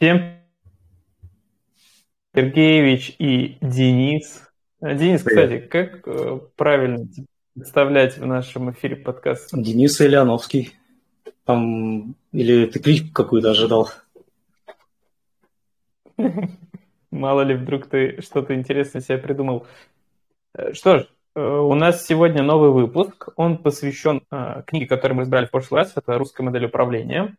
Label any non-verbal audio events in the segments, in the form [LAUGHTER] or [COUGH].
Всем Сергеевич и Денис. Денис, Привет. кстати, как э, правильно представлять в нашем эфире подкаст? Денис Ильяновский. Там, или ты кличку какую-то ожидал? Мало ли, вдруг ты что-то интересное себе придумал. Э, что ж, э, у нас сегодня новый выпуск. Он посвящен книге, которую мы избрали в прошлый раз. Это «Русская модель управления».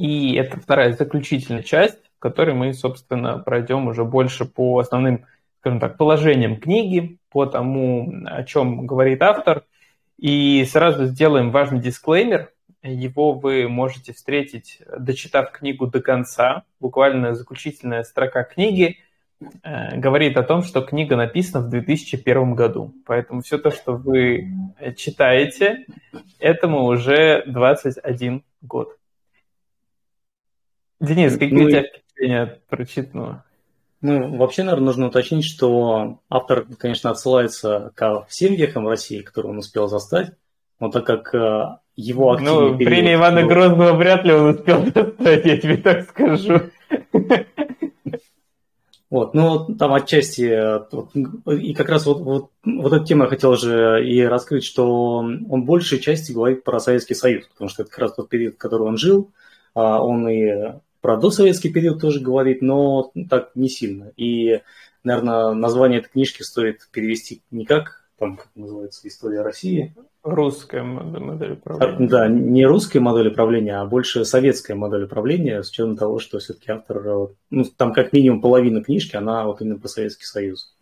И это вторая заключительная часть, в которой мы, собственно, пройдем уже больше по основным, скажем так, положениям книги, по тому, о чем говорит автор. И сразу сделаем важный дисклеймер. Его вы можете встретить, дочитав книгу до конца. Буквально заключительная строка книги э, говорит о том, что книга написана в 2001 году. Поэтому все то, что вы читаете, этому уже 21 год. Денис, какие ну, у тебя впечатления от прочитанного? Ну, вообще, наверное, нужно уточнить, что автор, конечно, отсылается ко всем векам России, которые он успел застать, но так как э, его активный Ну, период, при Ивана Грозного вряд ли он успел застать, я тебе так скажу. Вот, ну, там отчасти, э, вот, и как раз вот, вот, вот эту тему я хотел же и раскрыть, что он большей части говорит про Советский Союз, потому что это как раз тот период, в который он жил, а он и про досоветский период тоже говорит, но так не сильно. И, наверное, название этой книжки стоит перевести не как, там, как называется, «История России». Русская модель управления. А, да, не русская модель управления, а больше советская модель управления, с учетом того, что все-таки автор, ну, там как минимум половина книжки, она вот именно про Советский Союз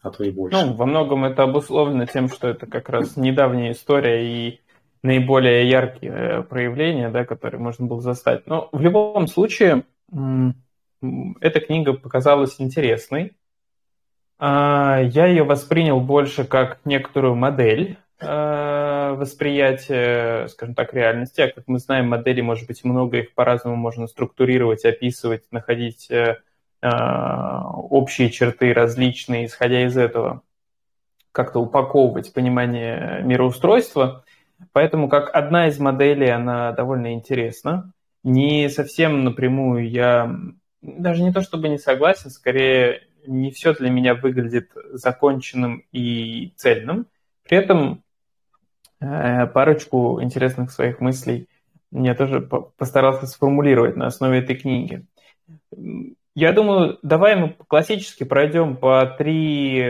а то и больше. Ну, во многом это обусловлено тем, что это как раз недавняя история, и наиболее яркие э, проявления, да, которые можно было застать. Но в любом случае эта книга показалась интересной. А, я ее воспринял больше как некоторую модель э, восприятия, скажем так, реальности. А как мы знаем, модели, может быть, много, их по-разному можно структурировать, описывать, находить э, общие черты различные, исходя из этого как-то упаковывать понимание мироустройства. Поэтому как одна из моделей она довольно интересна. Не совсем напрямую я даже не то чтобы не согласен, скорее не все для меня выглядит законченным и цельным. При этом э, парочку интересных своих мыслей я тоже постарался сформулировать на основе этой книги. Я думаю, давай мы классически пройдем по три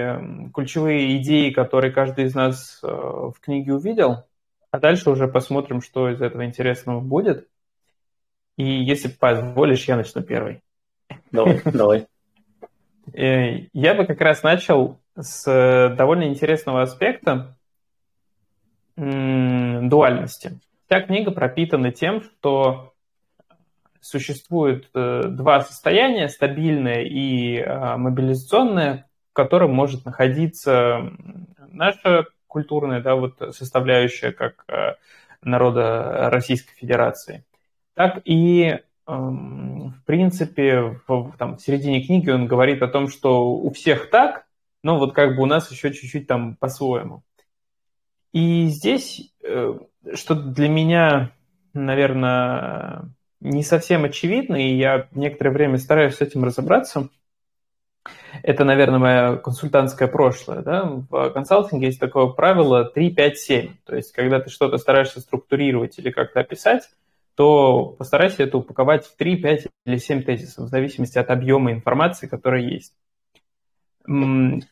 ключевые идеи, которые каждый из нас э, в книге увидел. А дальше уже посмотрим, что из этого интересного будет. И если позволишь, я начну первый. Давай, [LAUGHS] давай. Э, я бы как раз начал с довольно интересного аспекта дуальности. Вся книга пропитана тем, что существует э, два состояния, стабильное и а, мобилизационное, в котором может находиться наша культурная да, вот составляющая как э, народа Российской Федерации, так и эм, в принципе, в, там, в середине книги он говорит о том, что у всех так, но вот как бы у нас еще чуть-чуть там по-своему. И здесь, э, что для меня, наверное, не совсем очевидно, и я некоторое время стараюсь с этим разобраться, это, наверное, мое консультантское прошлое. Да? В консалтинге есть такое правило 3, 5, 7. То есть, когда ты что-то стараешься структурировать или как-то описать, то постарайся это упаковать в 3, 5 или 7 тезисов, в зависимости от объема информации, которая есть.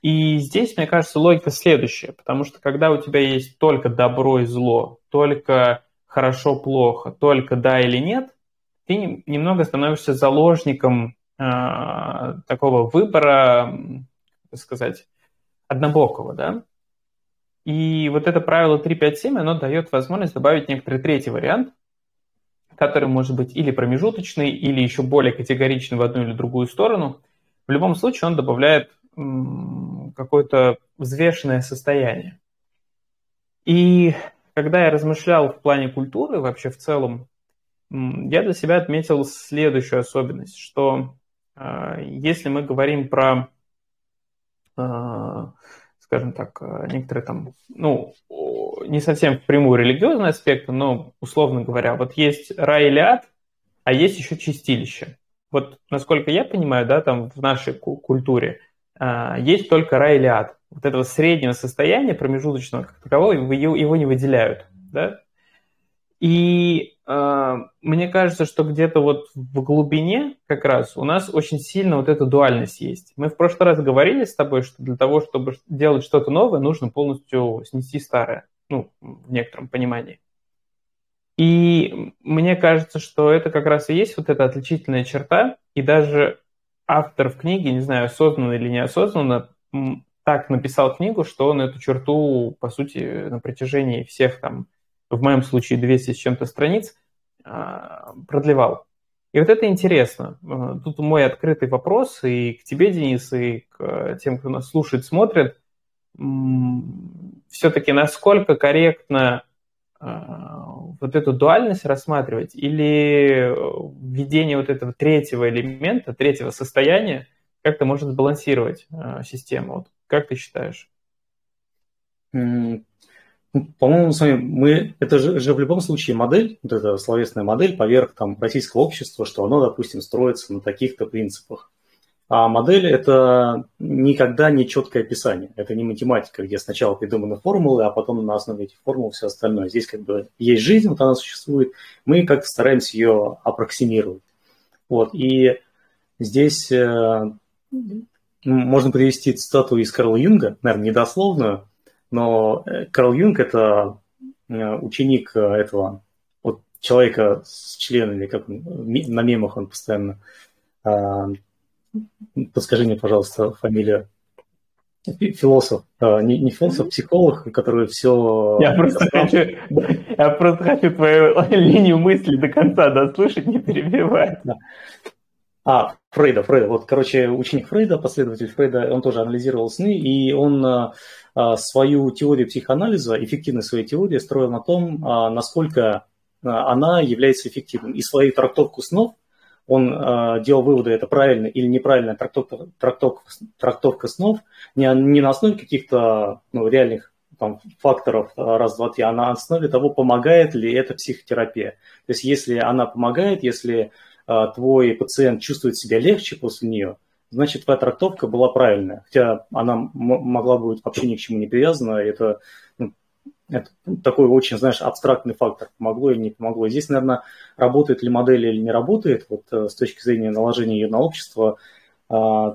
И здесь, мне кажется, логика следующая, потому что когда у тебя есть только добро и зло, только хорошо-плохо, только да или нет, ты немного становишься заложником такого выбора, как сказать, однобокого, да. И вот это правило 357, оно дает возможность добавить некоторый третий вариант, который может быть или промежуточный, или еще более категоричный в одну или другую сторону. В любом случае он добавляет какое-то взвешенное состояние. И когда я размышлял в плане культуры вообще в целом, я для себя отметил следующую особенность, что а, если мы говорим про, а, скажем так, некоторые там, ну, не совсем прямую религиозный аспект, но, условно говоря, вот есть рай или ад, а есть еще чистилище. вот насколько я понимаю, да, там в нашей культуре а, есть только рай или ад. Вот этого среднего состояния, промежуточного как такового, его, не выделяют, да. И мне кажется, что где-то вот в глубине как раз у нас очень сильно вот эта дуальность есть. Мы в прошлый раз говорили с тобой, что для того, чтобы делать что-то новое, нужно полностью снести старое, ну, в некотором понимании. И мне кажется, что это как раз и есть вот эта отличительная черта, и даже автор в книге, не знаю, осознанно или неосознанно, так написал книгу, что он эту черту, по сути, на протяжении всех там, в моем случае 200 с чем-то страниц, а, продлевал. И вот это интересно. А, тут мой открытый вопрос и к тебе, Денис, и к тем, кто нас слушает, смотрит. Все-таки насколько корректно а, вот эту дуальность рассматривать или введение вот этого третьего элемента, третьего состояния как-то может сбалансировать э, систему? Вот как ты считаешь? По-моему, с вами мы это же, же в любом случае модель, вот эта словесная модель поверх там российского общества, что оно, допустим, строится на таких-то принципах. А модель – это никогда не четкое описание. Это не математика, где сначала придуманы формулы, а потом на основе этих формул все остальное. Здесь как бы есть жизнь, вот она существует. Мы как стараемся ее аппроксимировать. Вот. И здесь э, можно привести цитату из Карла Юнга, наверное, недословную, но э, Карл Юнг – это э, ученик э, этого вот человека с членами, как на мемах он постоянно Подскажи мне, пожалуйста, фамилию. Философ, не, не философ, психолог, который все... Я просто, хочу, я просто хочу твою [LAUGHS] линию мысли до конца дослушать, не перебивай. Да. А, Фрейда, Фрейда. Вот, короче, ученик Фрейда, последователь Фрейда, он тоже анализировал сны, и он а, а свою теорию психоанализа, эффективность своей теории строил на том, а, насколько она является эффективной. И свою трактовку снов он э, делал выводы, это правильно или неправильная трактовка, трактовка, трактовка снов, не, не на основе каких-то ну, реальных там, факторов раз, два, три, а на основе того, помогает ли эта психотерапия. То есть если она помогает, если твой пациент чувствует себя легче после нее, значит, твоя трактовка была правильная. Хотя она могла быть вообще ни к чему не привязана, это это такой очень, знаешь, абстрактный фактор, помогло или не помогло. Здесь, наверное, работает ли модель или не работает, вот э, с точки зрения наложения ее на общество, а,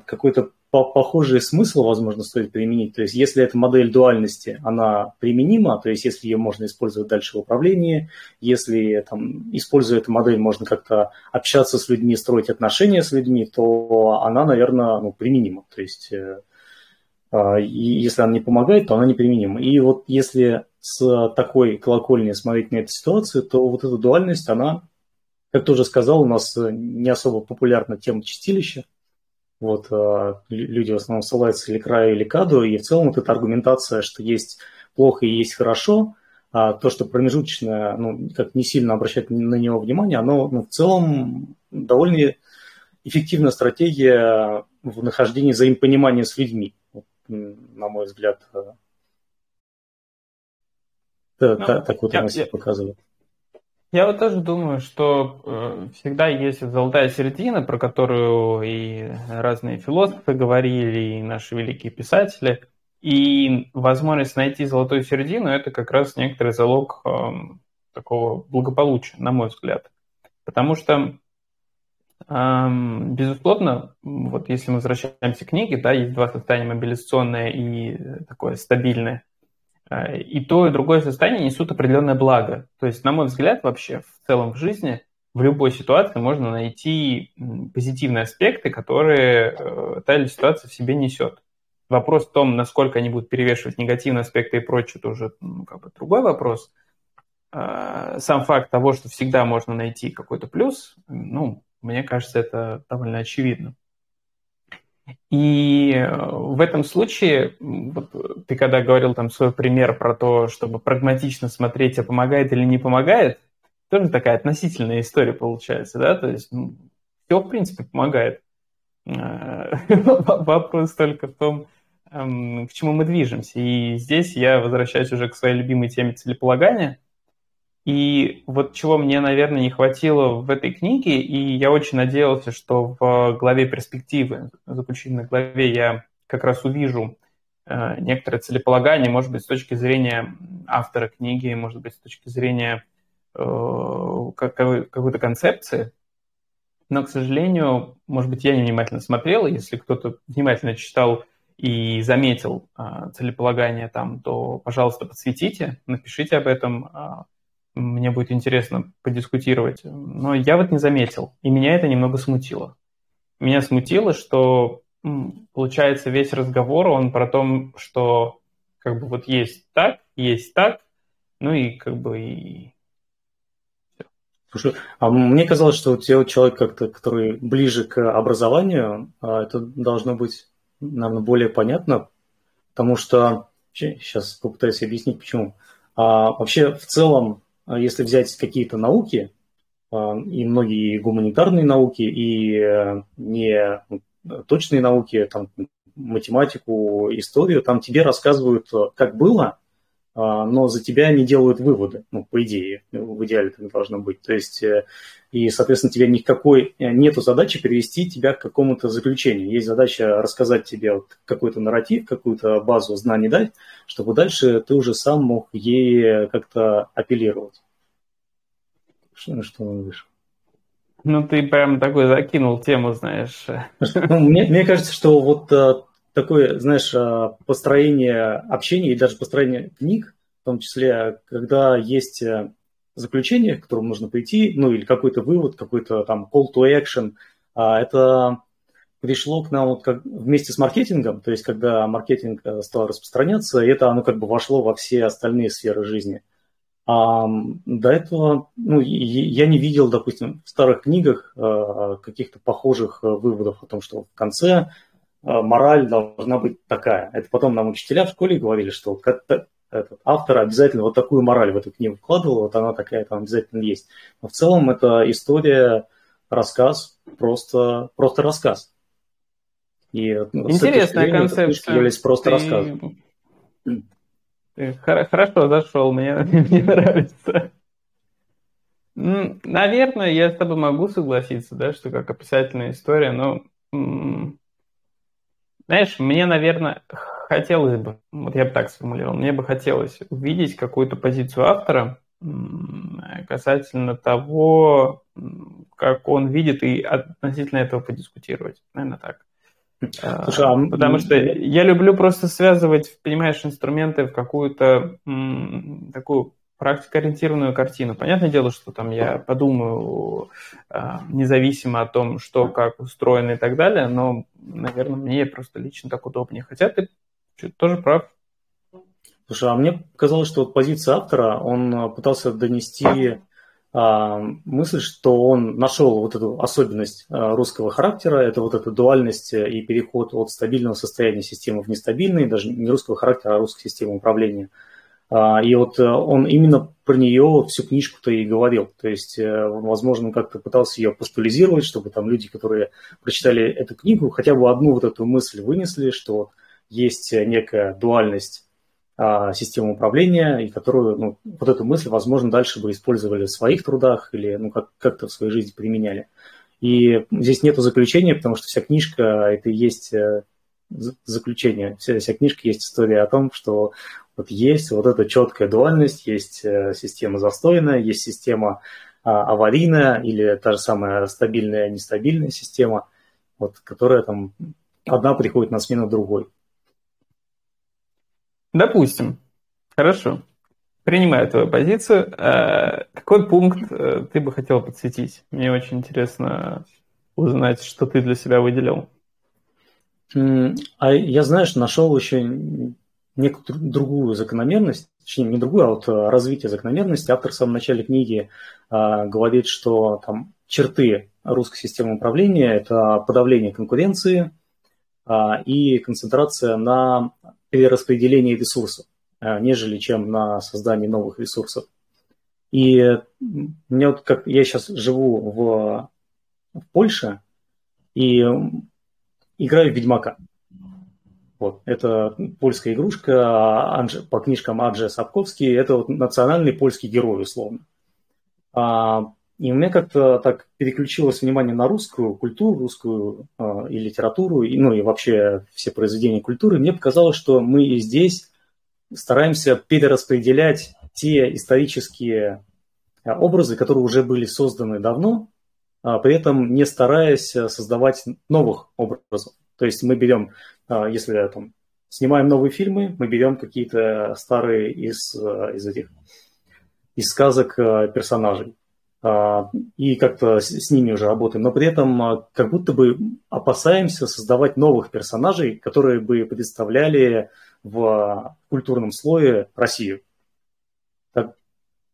какой-то похожий смысл, возможно, стоит применить. То есть, если эта модель дуальности, она применима, то есть, если ее можно использовать дальше в управлении, если, там, используя эту модель, можно как-то общаться с людьми, строить отношения с людьми, то она, наверное, ну, применима. То есть, э, и если она не помогает, то она неприменима. И вот если с такой колокольни смотреть на эту ситуацию, то вот эта дуальность, она, как ты уже сказал, у нас не особо популярна тема чистилища. Вот, а, люди в основном ссылаются или к раю, или к аду, и в целом вот эта аргументация, что есть плохо и есть хорошо, а то, что промежуточное, ну, как не сильно обращать на него внимание, оно ну, в целом довольно эффективная стратегия в нахождении взаимопонимания с людьми на мой взгляд, э, ну, так вот она себя показывает. Я вот тоже думаю, что э, всегда есть золотая середина, про которую и разные философы говорили, и наши великие писатели. И возможность найти золотую середину – это как раз некоторый залог э, такого благополучия, на мой взгляд. Потому что Безусловно, вот если мы возвращаемся к книге, да, есть два состояния, мобилизационное и такое стабильное. А, и то, и другое состояние несут определенное благо. То есть, на мой взгляд, вообще в целом в жизни в любой ситуации можно найти позитивные аспекты, которые э, та или ситуация в себе несет. Вопрос в том, насколько они будут перевешивать негативные аспекты и прочее, это уже ну, как бы другой вопрос. А, сам факт того, что всегда можно найти какой-то плюс, ну, мне кажется, это довольно очевидно. И э, в этом случае, вот ты когда говорил там свой пример про то, чтобы прагматично смотреть, а помогает или не помогает, тоже такая относительная история получается, да, то есть ну, все, в принципе, помогает. Э, [LAUGHS] вопрос только в том, эм, к чему мы движемся. И здесь я возвращаюсь уже к своей любимой теме целеполагания – И вот чего мне, наверное, не хватило в этой книге, и я очень надеялся, что в главе перспективы, заключительной главе, я как раз увижу э, некоторое целеполагание, может быть, с точки зрения автора книги, может быть, с точки зрения э, какой-то концепции. Но, к сожалению, может быть, я невнимательно смотрел. Если кто-то внимательно читал и заметил э, целеполагание там, то, пожалуйста, подсветите, напишите об этом мне будет интересно подискутировать. Но я вот не заметил, и меня это немного смутило. Меня смутило, что получается весь разговор, он про то, что как бы вот есть так, есть так, ну и как бы и Слушай, а мне казалось, что у тебя человек как-то, который ближе к образованию, а это должно быть, наверное, более понятно, потому что сейчас попытаюсь объяснить, почему. А вообще, в целом, если взять какие-то науки, а, и многие гуманитарные науки, и э, не точные науки, там, математику, историю, там тебе рассказывают, как было, а, но за тебя не делают выводы, ну, по идее, в идеале так должно быть. То есть, э, и, соответственно, тебе никакой, э, нету задачи перевести тебя к какому-то заключению. Есть задача рассказать тебе вот какой-то нарратив, какую-то базу знаний дать, чтобы дальше ты уже сам мог ей как-то апеллировать. Что, что он выше? Ну, ты прям такой закинул тему, знаешь. Ну, мне, мне кажется, что вот а, такое, знаешь, а, построение общения и даже построение книг, в том числе, когда есть э, заключение, к которому нужно прийти, ну или какой-то вывод, какой-то там call to action, а, это пришло к нам вот как вместе с маркетингом, то есть когда маркетинг э, стал распространяться, это оно как бы вошло во все остальные сферы жизни. А до этого ну, я не видел, допустим, в старых книгах э, каких-то похожих выводов о том, что в конце мораль должна быть такая. Это потом нам учителя в школе говорили, что этот автор обязательно вот такую мораль в эту книгу вкладывал, вот она такая там обязательно есть. Но в целом это история, рассказ, просто, просто рассказ. И Интересная концепция. Является просто Ты... рассказ. Хорошо зашел, мне, [LAUGHS] мне нравится. Наверное, я с тобой могу согласиться, да, что как описательная история, но, знаешь, мне, наверное, хотелось бы, вот я бы так сформулировал, мне бы хотелось увидеть какую-то позицию автора касательно того, как он видит, и относительно этого подискутировать. Наверное, так. Слушай, а... Потому что я люблю просто связывать, понимаешь, инструменты в какую-то такую практикоориентированную картину. Понятное дело, что там я подумаю а, независимо о том, что как устроено и так далее, но, наверное, мне просто лично так удобнее. Хотя ты тоже прав. Слушай, а мне казалось, что вот позиция автора, он пытался донести а, мысль, что он нашел вот эту особенность а, русского характера, это вот эта дуальность и переход от стабильного состояния системы в нестабильный, даже не русского характера, а русской системы управления. А, и вот он именно про нее всю книжку-то и говорил. То есть, э, возможно, он как-то пытался ее постулизировать, чтобы там люди, которые прочитали эту книгу, хотя бы одну вот эту мысль вынесли, что есть некая дуальность а, систему управления, и которую, ну, вот эту мысль, возможно, дальше бы использовали в своих трудах или ну, как- как-то в своей жизни применяли. И здесь нет заключения, потому что вся книжка – это и есть э, заключение. Вся, вся книжка есть история о том, что вот есть вот эта четкая дуальность, есть э, система застойная, есть система а, аварийная или та же самая стабильная, нестабильная система, вот, которая там одна приходит на смену другой. Допустим. Хорошо. Принимаю твою позицию. А какой пункт э, ты бы хотел подсветить? Мне очень интересно узнать, что ты для себя выделил. А я, знаешь, нашел еще некую другую закономерность, точнее, не другую, а вот э, развитие закономерности. Автор в самом начале книги а, говорит, что там черты русской системы управления – это подавление конкуренции а, и концентрация на перераспределении ресурсов, э, нежели чем на создании новых ресурсов. И мне вот как я сейчас живу в, в Польше и играю в Ведьмака. Вот, это польская игрушка Анж, по книжкам Аджи Сапковский. Это вот национальный польский герой, условно. А, и у меня как-то так переключилось внимание на русскую культуру, русскую э, и литературу, и, ну и вообще все произведения культуры. Мне показалось, что мы и здесь стараемся перераспределять те исторические образы, которые уже были созданы давно, а при этом не стараясь создавать новых образов. То есть мы берем, если там, снимаем новые фильмы, мы берем какие-то старые из, из этих из сказок персонажей а, и как-то с ними уже работаем, но при этом а, как будто бы опасаемся создавать новых персонажей, которые бы представляли в культурном слое Россию.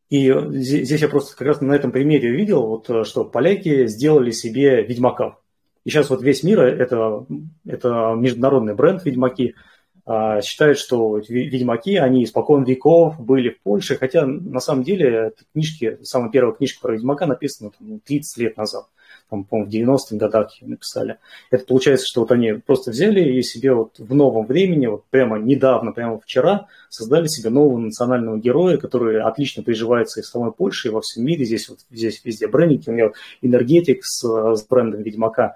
И здесь я просто как раз на этом примере увидел, вот, что поляки сделали себе ведьмаков. И сейчас вот весь мир это, это международный бренд Ведьмаки – а, считают, что ведьмаки, они испокон веков были в Польше, хотя на самом деле книжки, самая первая книжка про ведьмака написана там, 30 лет назад, там, по-моему, в 90-х годах ее написали. Это получается, что вот они просто взяли и себе вот в новом времени, вот прямо недавно, прямо вчера, создали себе нового национального героя, который отлично приживается и в самой Польше, и во всем мире. Здесь вот здесь везде брендинг, у меня энергетик с, с брендом Ведьмака.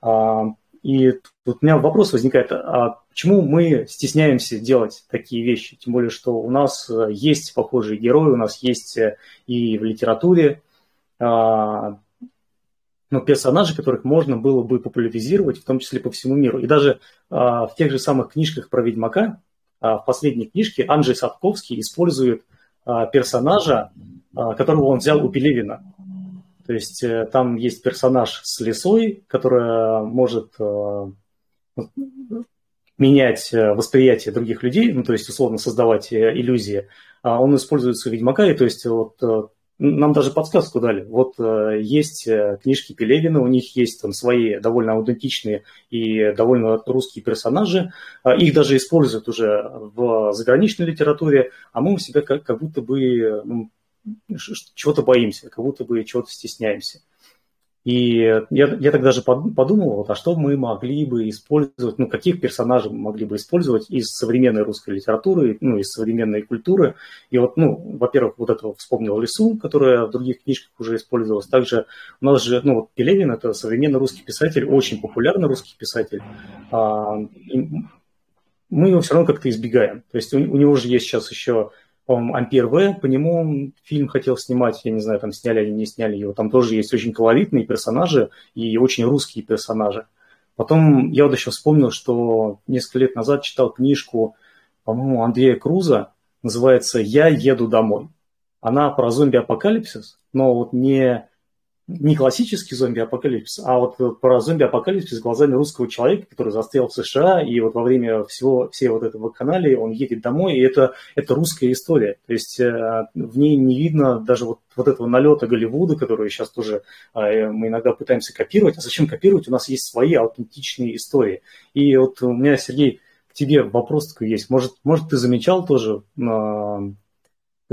А, и тут у меня вопрос возникает, а почему мы стесняемся делать такие вещи? Тем более, что у нас есть похожие герои, у нас есть э, и в литературе а, ну, персонажи, которых можно было бы популяризировать, в том числе по всему миру. И даже а, в тех же самых книжках про Ведьмака, а, в последней книжке Анджей Садковский использует персонажа, которого он взял у Пелевина. То есть э, там есть персонаж с лисой, которая может э, менять э, восприятие других людей, ну, то есть, условно, создавать иллюзии. А он используется у Ведьмака, и то есть вот нам даже подсказку дали. Вот есть книжки Пелевина, у них есть там свои довольно аутентичные и довольно русские персонажи. А их даже используют уже в заграничной литературе, а мы у себя как, как будто бы ну, чего-то боимся, как будто бы чего-то стесняемся. И я, я тогда же подумал, вот, а что мы могли бы использовать, ну, каких персонажей мы могли бы использовать из современной русской литературы, ну, из современной культуры. И вот, ну, во-первых, вот этого вспомнил Лису, которая в других книжках уже использовалась. Также у нас же, ну, вот Пелевин – это современный русский писатель, очень популярный русский писатель. А, мы его все равно как-то избегаем. То есть у, у него же есть сейчас еще по-моему, Ампер В, по нему фильм хотел снимать, я не знаю, там сняли или не сняли его, там тоже есть очень колоритные персонажи и очень русские персонажи. Потом я вот еще вспомнил, что несколько лет назад читал книжку, по-моему, Андрея Круза, называется «Я еду домой». Она про зомби-апокалипсис, но вот не не классический зомби-апокалипсис, а вот про зомби-апокалипсис глазами русского человека, который застрял в США, и вот во время всего, всей вот этого канале он едет домой, и это, это русская история. То есть э, в ней не видно даже вот, вот этого налета Голливуда, который сейчас тоже э, мы иногда пытаемся копировать. А зачем копировать? У нас есть свои аутентичные истории. И вот у меня, Сергей, к тебе вопрос такой есть. Может, может ты замечал тоже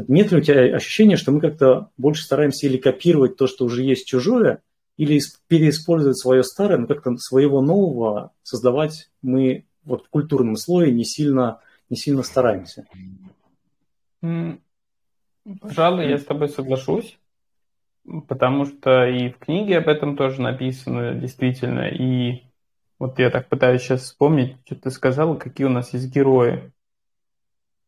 нет ли у тебя ощущения, что мы как-то больше стараемся или копировать то, что уже есть чужое, или переиспользовать свое старое, но как-то своего нового создавать мы вот в культурном слое не сильно, не сильно стараемся? Пожалуй, я с тобой соглашусь, потому что и в книге об этом тоже написано действительно, и вот я так пытаюсь сейчас вспомнить, что ты сказала, какие у нас есть герои.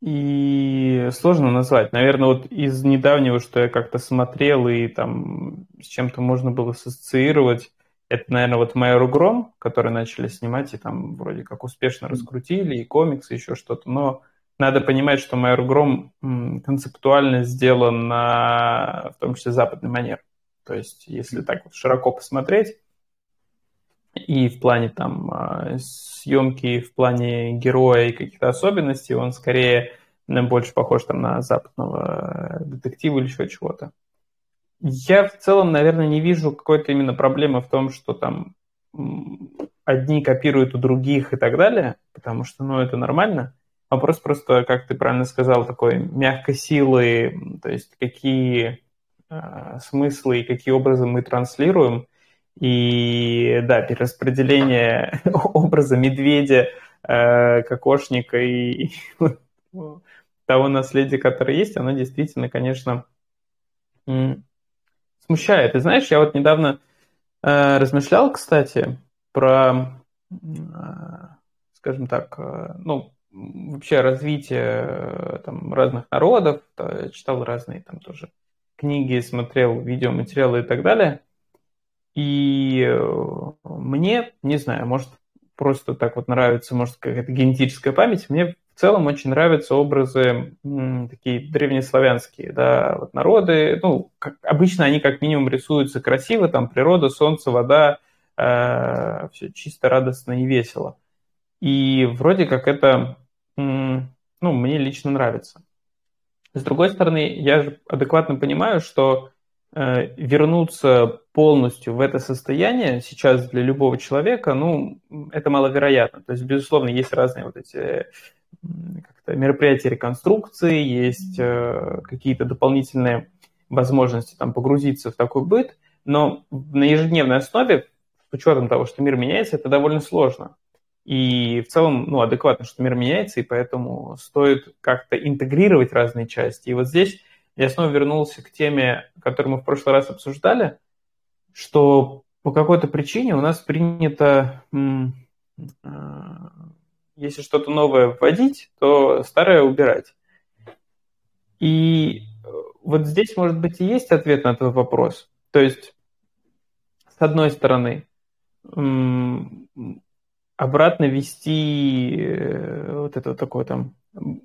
И сложно назвать. Наверное, вот из недавнего, что я как-то смотрел и там с чем-то можно было ассоциировать, это, наверное, вот Майор Гром, который начали снимать и там вроде как успешно раскрутили, и комиксы, еще что-то. Но надо понимать, что Майор Гром концептуально сделан на, в том числе, западный манер. То есть, если так вот широко посмотреть, и в плане там а, съемки, в плане героя и каких-то особенностей, он скорее больше похож там на западного детектива или еще чего-то. Я в целом, наверное, не вижу какой-то именно проблемы в том, что там одни копируют у других и так далее, потому что, ну, это нормально. Вопрос просто, как ты правильно сказал, такой мягкой силы, то есть какие э, смыслы и какие образы мы транслируем – и да, перераспределение [LAUGHS] образа медведя, э, кокошника и, того наследия, которое есть, оно действительно, конечно, смущает. И знаешь, я вот недавно э, размышлял, кстати, про, э, скажем так, ну, вообще развитие там, разных народов, читал разные там тоже книги, смотрел видеоматериалы и так далее. И э, мне, не знаю, может, просто так вот нравится, может, какая-то генетическая память, мне в целом очень нравятся образы м, такие древнеславянские, да, вот народы, ну, как, обычно они как минимум рисуются красиво, там природа, солнце, вода, э, все чисто, радостно и весело. И вроде как это, м, ну, мне лично нравится. С другой стороны, я же адекватно понимаю, что вернуться полностью в это состояние сейчас для любого человека, ну, это маловероятно. То есть, безусловно, есть разные вот эти как-то мероприятия реконструкции, есть э, какие-то дополнительные возможности там погрузиться в такой быт, но на ежедневной основе, с учетом того, что мир меняется, это довольно сложно. И в целом, ну, адекватно, что мир меняется, и поэтому стоит как-то интегрировать разные части. И вот здесь я снова вернулся к теме, которую мы в прошлый раз обсуждали, что по какой-то причине у нас принято, а, если что-то новое вводить, то старое убирать. И вот здесь, может быть, и есть ответ на твой вопрос. То есть, с одной стороны, обратно вести э, вот это вот такое там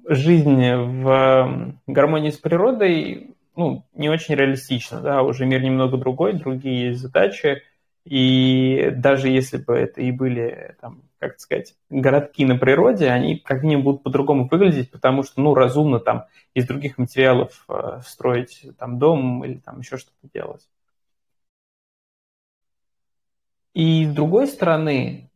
жизнь в гармонии с природой, ну, не очень реалистично, да, уже мир немного другой, другие есть задачи, и даже если бы это и были, там, как сказать, городки на природе, они как минимум будут по-другому выглядеть, потому что, ну, разумно там из других материалов э, строить там дом или там еще что-то делать. И с другой стороны,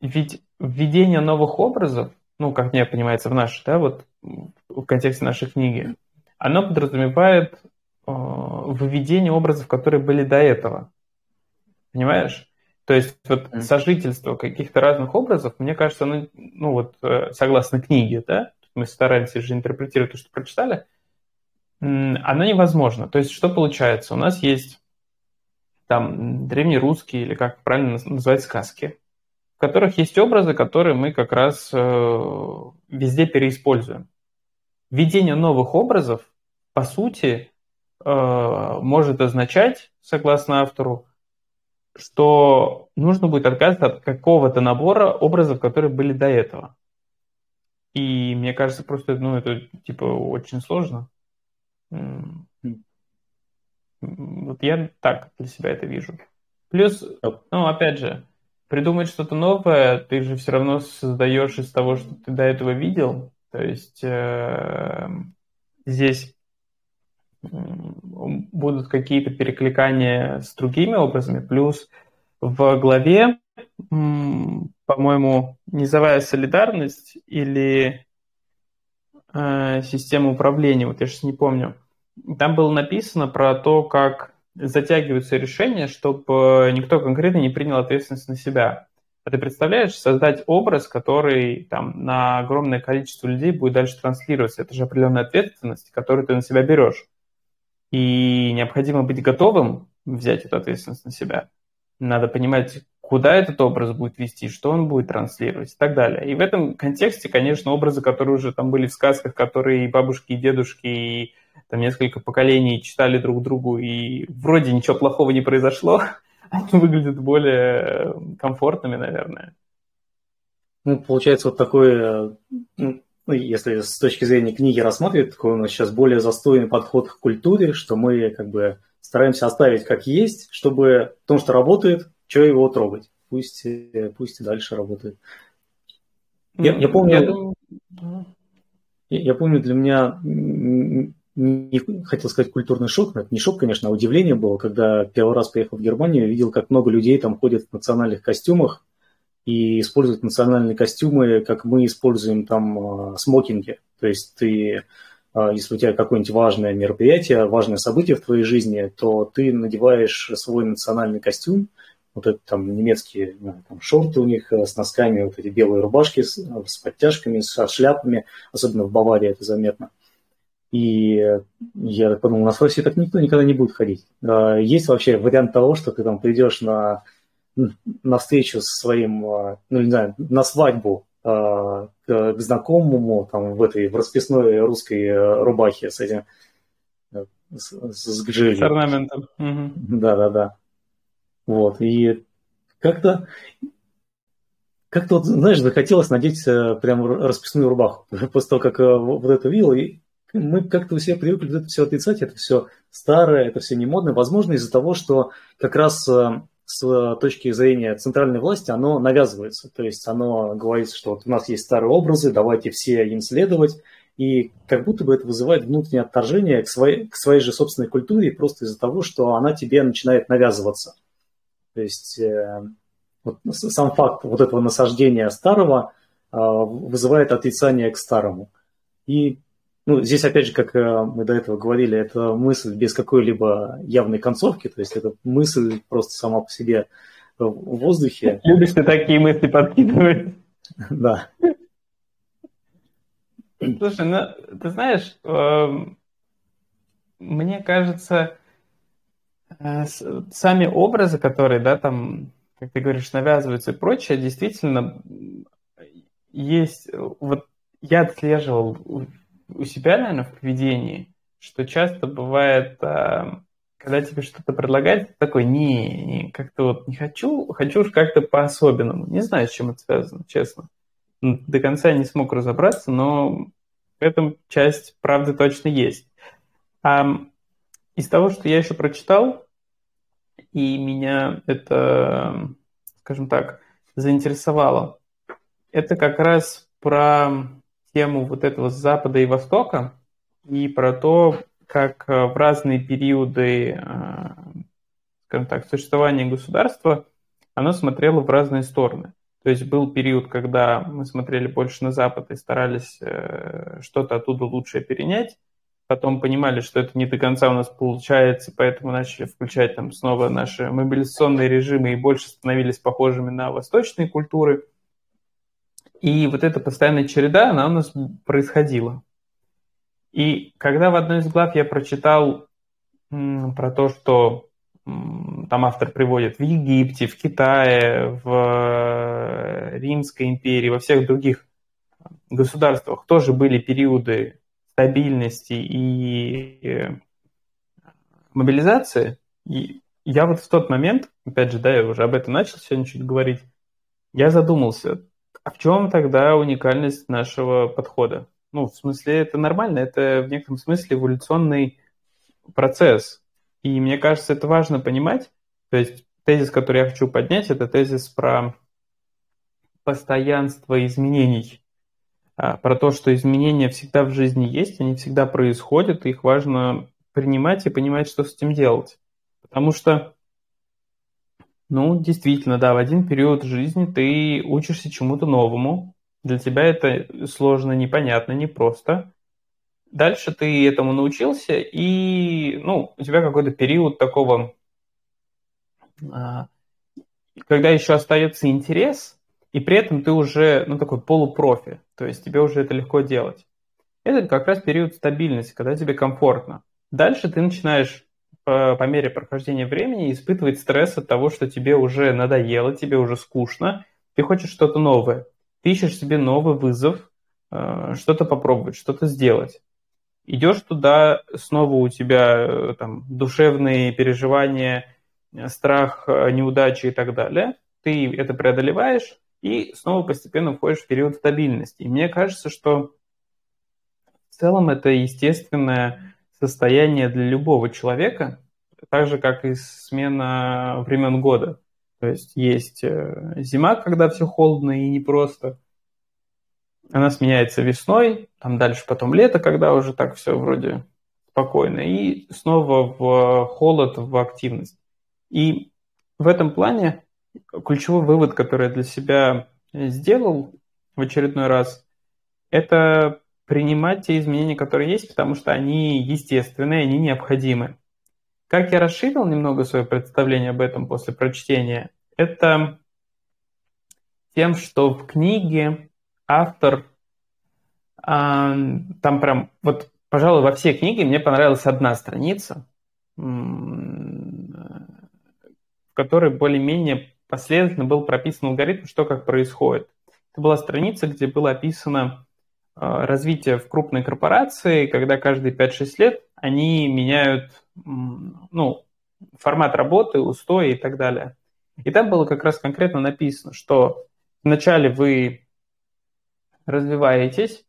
ведь введение новых образов, ну, как мне понимается, в нашей, да, вот в контексте нашей книги, оно подразумевает э, выведение образов, которые были до этого. Понимаешь? То есть вот сожительство каких-то разных образов, мне кажется, оно, ну вот, э, согласно книге, да, мы стараемся же интерпретировать то, что прочитали, оно невозможно. То есть что получается? У нас есть там древнерусские или как правильно называть сказки, в которых есть образы, которые мы как раз э, везде переиспользуем. Введение новых образов, по сути, э, может означать, согласно автору, что нужно будет отказаться от какого-то набора образов, которые были до этого. И мне кажется, просто ну, это типа очень сложно. Вот я так для себя это вижу. Плюс, ну, опять же, придумать что-то новое, ты же все равно создаешь из того, что ты до этого видел. То есть э, здесь будут какие-то перекликания с другими образами. Плюс в главе, по-моему, низовая солидарность или э, система управления, вот я сейчас не помню, там было написано про то, как затягиваются решения, чтобы никто конкретно не принял ответственность на себя. А ты представляешь, создать образ, который там на огромное количество людей будет дальше транслироваться. Это же определенная ответственность, которую ты на себя берешь. И необходимо быть готовым взять эту ответственность на себя. Надо понимать, куда этот образ будет вести, что он будет транслировать и так далее. И в этом контексте, конечно, образы, которые уже там были в сказках, которые и бабушки, и дедушки, и там несколько поколений читали друг другу, и вроде ничего плохого не произошло, [LAUGHS] они выглядят более комфортными, наверное. Ну, получается, вот такой, ну, если с точки зрения книги рассматривать, такой у нас сейчас более застойный подход к культуре, что мы как бы стараемся оставить как есть, чтобы то, что работает, что его трогать. Пусть, пусть и дальше работает. Я, я помню, я, я помню, для меня не хотел сказать культурный шок, но это не шок, конечно, а удивление было, когда первый раз приехал в Германию, видел, как много людей там ходят в национальных костюмах и используют национальные костюмы, как мы используем там а, смокинги. То есть ты, а, если у тебя какое-нибудь важное мероприятие, важное событие в твоей жизни, то ты надеваешь свой национальный костюм, вот это там немецкие там, шорты у них э, с носками, вот эти белые рубашки с, с подтяжками, с шляпами, особенно в Баварии это заметно – И я подумал, у нас в России так никто никогда не будет ходить. А, есть вообще вариант того, что ты там придешь на, на встречу со своим, а, ну, не знаю, на свадьбу а, к, к знакомому там в этой в расписной русской э, рубахе с этим с, с гжелью. С орнаментом. Да, да, да. Вот. И как-то как-то, вот, знаешь, захотелось надеть э, прям расписную рубаху. [LAUGHS] После того, как э, вот это видел, и мы как-то у себя привыкли это все отрицать, это все старое, это все не модно. Возможно, из-за того, что как раз э, с точки зрения центральной власти оно навязывается. То есть оно говорит, что вот у нас есть старые образы, давайте все им следовать. И как будто бы это вызывает внутреннее отторжение к своей, к своей же собственной культуре просто из-за того, что она тебе начинает навязываться. То есть э, вот сам факт вот этого насаждения старого э, вызывает отрицание к старому. И ну, здесь, опять же, как э, мы до этого говорили, это мысль без какой-либо явной концовки, то есть это мысль просто сама по себе в воздухе. Любишь ты такие мысли подкидывать? [LAUGHS] Да. Слушай, ну, ты знаешь, эм, мне кажется, э, сами образы, которые, да, там, как ты говоришь, навязываются и прочее, действительно есть, вот я отслеживал у себя, наверное, в поведении, что часто бывает, а, когда тебе что-то предлагают, ты такой, не, не как-то вот не хочу, хочу уж как-то по-особенному. Не знаю, с чем это связано, честно. До конца не смог разобраться, но в этом часть правды точно есть. А из того, что я еще прочитал, и меня это, скажем так, заинтересовало, это как раз про тему вот этого Запада и Востока и про то, как э, в разные периоды, э, скажем так, существования государства оно смотрело в разные стороны. То есть был период, когда мы смотрели больше на Запад и старались э, что-то оттуда лучшее перенять, потом понимали, что это не до конца у нас получается, поэтому начали включать там снова наши мобилизационные режимы и больше становились похожими на восточные культуры – и вот эта постоянная череда, она у нас происходила. И когда в одной из глав я прочитал про то, что там автор приводит в Египте, в Китае, в э, Римской империи, во всех других государствах тоже были периоды стабильности и э, мобилизации, и я вот в тот момент, опять же, да, я уже об этом начал сегодня чуть говорить, я задумался, а в чем тогда уникальность нашего подхода? Ну, в смысле, это нормально, это в некотором смысле эволюционный процесс. И мне кажется, это важно понимать. То есть тезис, который я хочу поднять, это тезис про постоянство изменений. А, про то, что изменения всегда в жизни есть, они всегда происходят, их важно принимать и понимать, что с этим делать. Потому что ну, действительно, да, в один период жизни ты учишься чему-то новому. Для тебя это сложно, непонятно, непросто. Дальше ты этому научился, и ну, у тебя какой-то период такого, а, когда еще остается интерес, и при этом ты уже ну, такой полупрофи, то есть тебе уже это легко делать. Это как раз период стабильности, когда тебе комфортно. Дальше ты начинаешь по, по мере прохождения времени испытывать стресс от того, что тебе уже надоело, тебе уже скучно, ты хочешь что-то новое. Ты ищешь себе новый вызов, э, что-то попробовать, что-то сделать. Идешь туда, снова у тебя э, там, душевные переживания, страх, э, неудачи и так далее. Ты это преодолеваешь и снова постепенно входишь в период стабильности. И мне кажется, что в целом это естественная состояние для любого человека, так же, как и смена времен года. То есть есть э, зима, когда все холодно и непросто. Она сменяется весной, там дальше потом лето, когда уже так все вроде спокойно. И снова в холод, в активность. И в этом плане ключевой вывод, который я для себя сделал в очередной раз, это принимать те изменения, которые есть, потому что они естественные, они необходимы. Как я расширил немного свое представление об этом после прочтения, это тем, что в книге автор, а, там прям вот пожалуй, во всей книге мне понравилась одна страница, в которой более-менее последовательно был прописан алгоритм, что как происходит. Это была страница, где было описано а, развитие в крупной корпорации, когда каждые 5-6 лет они меняют ну, формат работы, устои и так далее. И там было как раз конкретно написано, что вначале вы развиваетесь,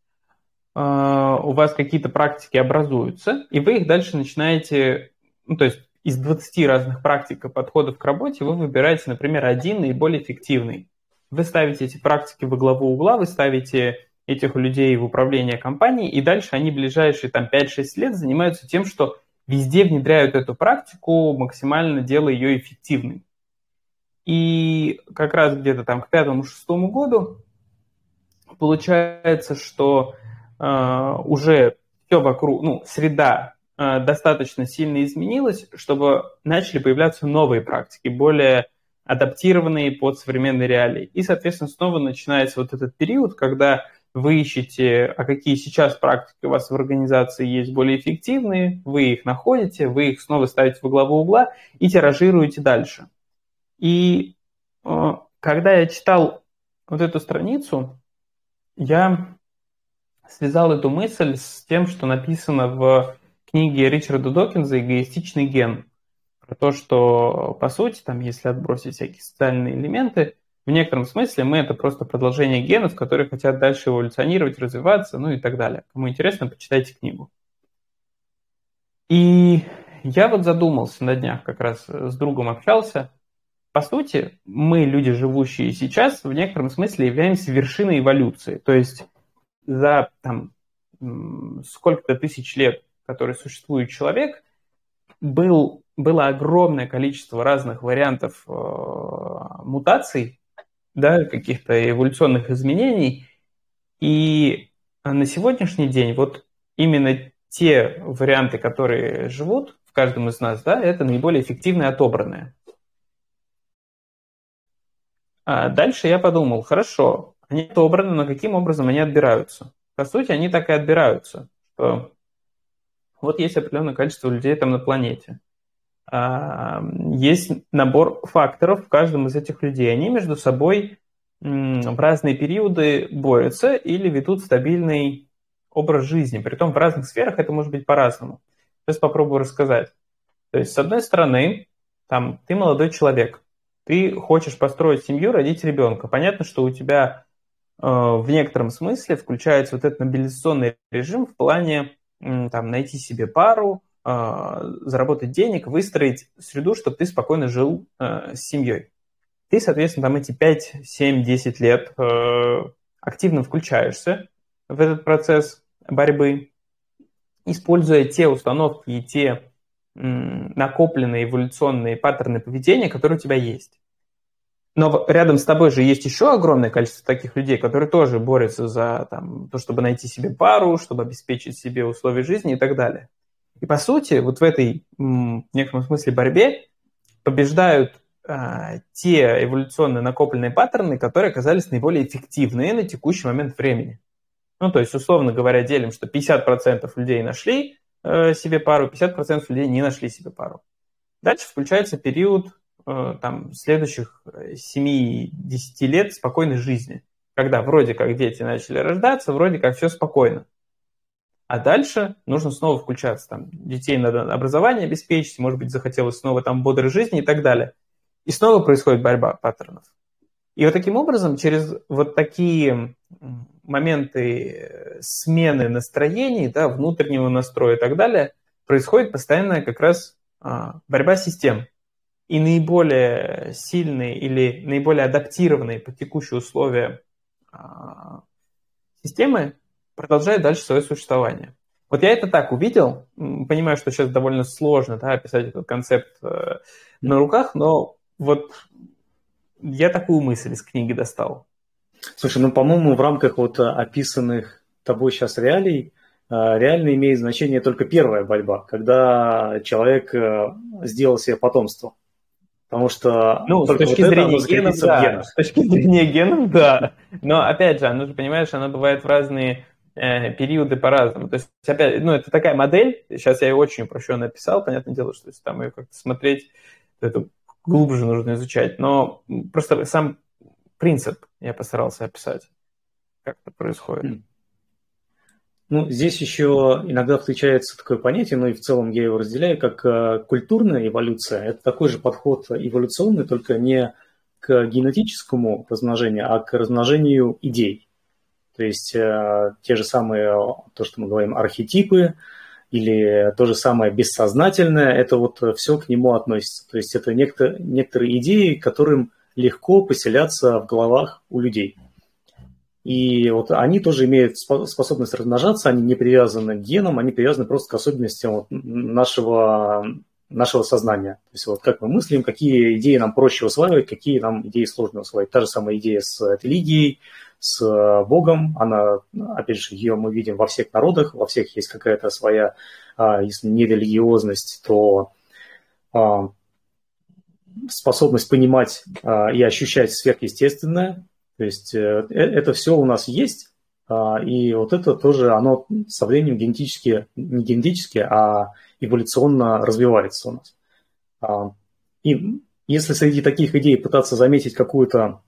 а, у вас какие-то практики образуются, и вы их дальше начинаете, ну, то есть из 20 разных практик и подходов к работе вы выбираете, например, один наиболее эффективный. Вы ставите эти практики во главу угла, вы ставите этих людей в управление компанией, и дальше они ближайшие там 5-6 лет занимаются тем, что везде внедряют эту практику, максимально делая ее эффективной. И как раз где-то там к пятому-шестому году получается, что э, уже все вокруг, ну, среда э, достаточно сильно изменилась, чтобы начали появляться новые практики, более адаптированные под современные реалии. И, соответственно, снова начинается вот этот период, когда вы ищете, а какие сейчас практики у вас в организации есть более эффективные, вы их находите, вы их снова ставите во главу угла и тиражируете дальше. И э, когда я читал вот эту страницу, я связал эту мысль с тем, что написано в книге Ричарда Докинза «Эгоистичный ген». Про то, что, по сути, там, если отбросить всякие социальные элементы, в некотором смысле мы это просто продолжение генов, которые хотят дальше эволюционировать, развиваться, ну и так далее. Кому интересно, почитайте книгу. И я вот задумался на днях, как раз с другом общался. По сути, мы, люди, живущие сейчас, в некотором смысле являемся вершиной эволюции. То есть за там, сколько-то тысяч лет, который существует человек, был, было огромное количество разных вариантов э, мутаций, да, каких-то эволюционных изменений. И на сегодняшний день вот именно те варианты, которые живут в каждом из нас, да, это наиболее эффективные отобранные. А дальше я подумал, хорошо, они отобраны, но каким образом они отбираются? По сути, они так и отбираются, что вот есть определенное количество людей там на планете. Есть набор факторов в каждом из этих людей. Они между собой в разные периоды борются или ведут стабильный образ жизни. Притом в разных сферах это может быть по-разному. Сейчас попробую рассказать. То есть, с одной стороны, там, ты молодой человек, ты хочешь построить семью, родить ребенка. Понятно, что у тебя э, в некотором смысле включается вот этот мобилизационный режим в плане там, найти себе пару, заработать денег, выстроить среду, чтобы ты спокойно жил э, с семьей. Ты, соответственно, там эти 5, 7, 10 лет э, активно включаешься в этот процесс борьбы, используя те установки и те накопленные эволюционные паттерны поведения, которые у тебя есть. Но рядом с тобой же есть еще огромное количество таких людей, которые тоже борются за там, то, чтобы найти себе пару, чтобы обеспечить себе условия жизни и так далее. И по сути, вот в этой, в некотором смысле, борьбе побеждают а, те эволюционные накопленные паттерны, которые оказались наиболее эффективные на текущий момент времени. Ну, то есть, условно говоря, делим, что 50% людей нашли э, себе пару, 50% людей не нашли себе пару. Дальше включается период э, там, следующих 7-10 лет спокойной жизни, когда вроде как дети начали рождаться, вроде как все спокойно. А дальше нужно снова включаться. Там, детей надо образование обеспечить, может быть, захотелось снова там бодрой жизни и так далее. И снова происходит борьба паттернов. И вот таким образом, через вот такие моменты э, смены настроений, да, внутреннего настроя и так далее, происходит постоянная как раз а, борьба систем. И наиболее сильные или наиболее адаптированные под текущие условия а, системы продолжает дальше свое существование. Вот я это так увидел, понимаю, что сейчас довольно сложно да, описать этот концепт э, на руках, но вот я такую мысль из книги достал. Слушай, ну, по-моему, в рамках вот описанных тобой сейчас реалий, э, реально имеет значение только первая борьба, когда человек э, сделал себе потомство. Потому что ну, с точки вот зрения генов, да. С точки зрения генов, да. Но опять же, оно же, понимаешь, оно бывает в разные э, периоды по-разному. То есть, опять, ну, это такая модель, сейчас я ее очень упрощенно описал, понятное дело, что если там ее как-то смотреть, то это глубже нужно изучать, но просто сам принцип я постарался описать, как это происходит. Хм. Ну, здесь еще иногда встречается такое понятие, но и в целом я его разделяю, как э, культурная эволюция. Это такой же подход эволюционный, только не к генетическому размножению, а к размножению идей. То есть э, те же самые, то, что мы говорим, архетипы, или то же самое бессознательное, это вот все к нему относится. То есть это некто, некоторые идеи, которым легко поселяться в головах у людей. И вот они тоже имеют способность размножаться, они не привязаны к генам, они привязаны просто к особенностям вот нашего, нашего сознания. То есть вот как мы мыслим, какие идеи нам проще усваивать, какие нам идеи сложно усваивать. Та же самая идея с религией, с Богом, она, опять же, ее мы видим во всех народах, во всех есть какая-то своя, а, если не религиозность, то а, способность понимать а, и ощущать сверхъестественное, то есть э, э, это все у нас есть, и вот это тоже, оно со временем генетически, не генетически, а эволюционно развивается у нас. И если среди таких идей пытаться заметить какую-то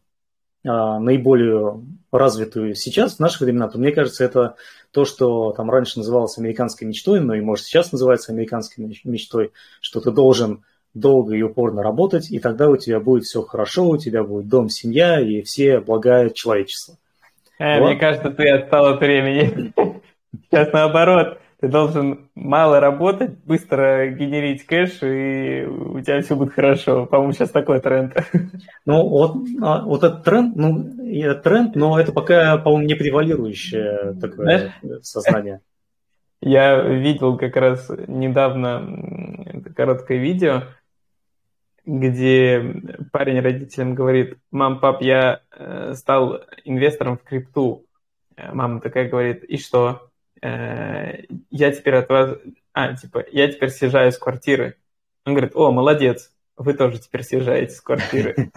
наиболее развитую сейчас, в наши времена, то мне кажется, это то, что там раньше называлось американской мечтой, но и может сейчас называется американской мечтой, что ты должен долго и упорно работать, и тогда у тебя будет все хорошо, у тебя будет дом, семья и все блага человечества. Э, вот. Мне кажется, ты отстал от времени. [LAUGHS] Сейчас наоборот, ты должен мало работать, быстро генерить кэш, и у тебя все будет хорошо. По-моему, сейчас такой тренд. [LAUGHS] Ну, вот, а, вот этот тренд, ну, этот тренд, но это пока, по-моему, не превалирующее такое Знаешь, сознание. [LAUGHS] Я видел как раз недавно короткое видео, где парень родителям говорит, мам, пап, я э, стал инвестором в крипту. Э, мама такая говорит, и что? Э, я теперь от вас... А, типа, я теперь съезжаю с квартиры. Он говорит, о, молодец, вы тоже теперь съезжаете с квартиры.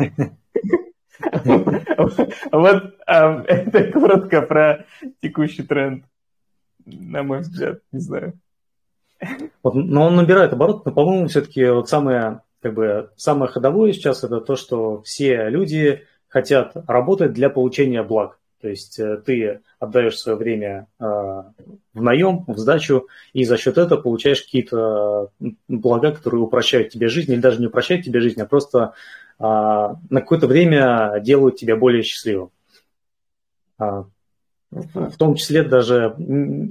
Вот а, это коротко про текущий тренд, на мой взгляд, не знаю. Вот, но он набирает оборот, но, по-моему, все-таки вот самое как бы самое ходовое сейчас это то, что все люди хотят работать для получения благ. То есть э, ты отдаешь свое время э, в наем, в сдачу, и за счет этого получаешь какие-то блага, которые упрощают тебе жизнь, или даже не упрощают тебе жизнь, а просто э, на какое-то время делают тебя более счастливым. А, в том числе даже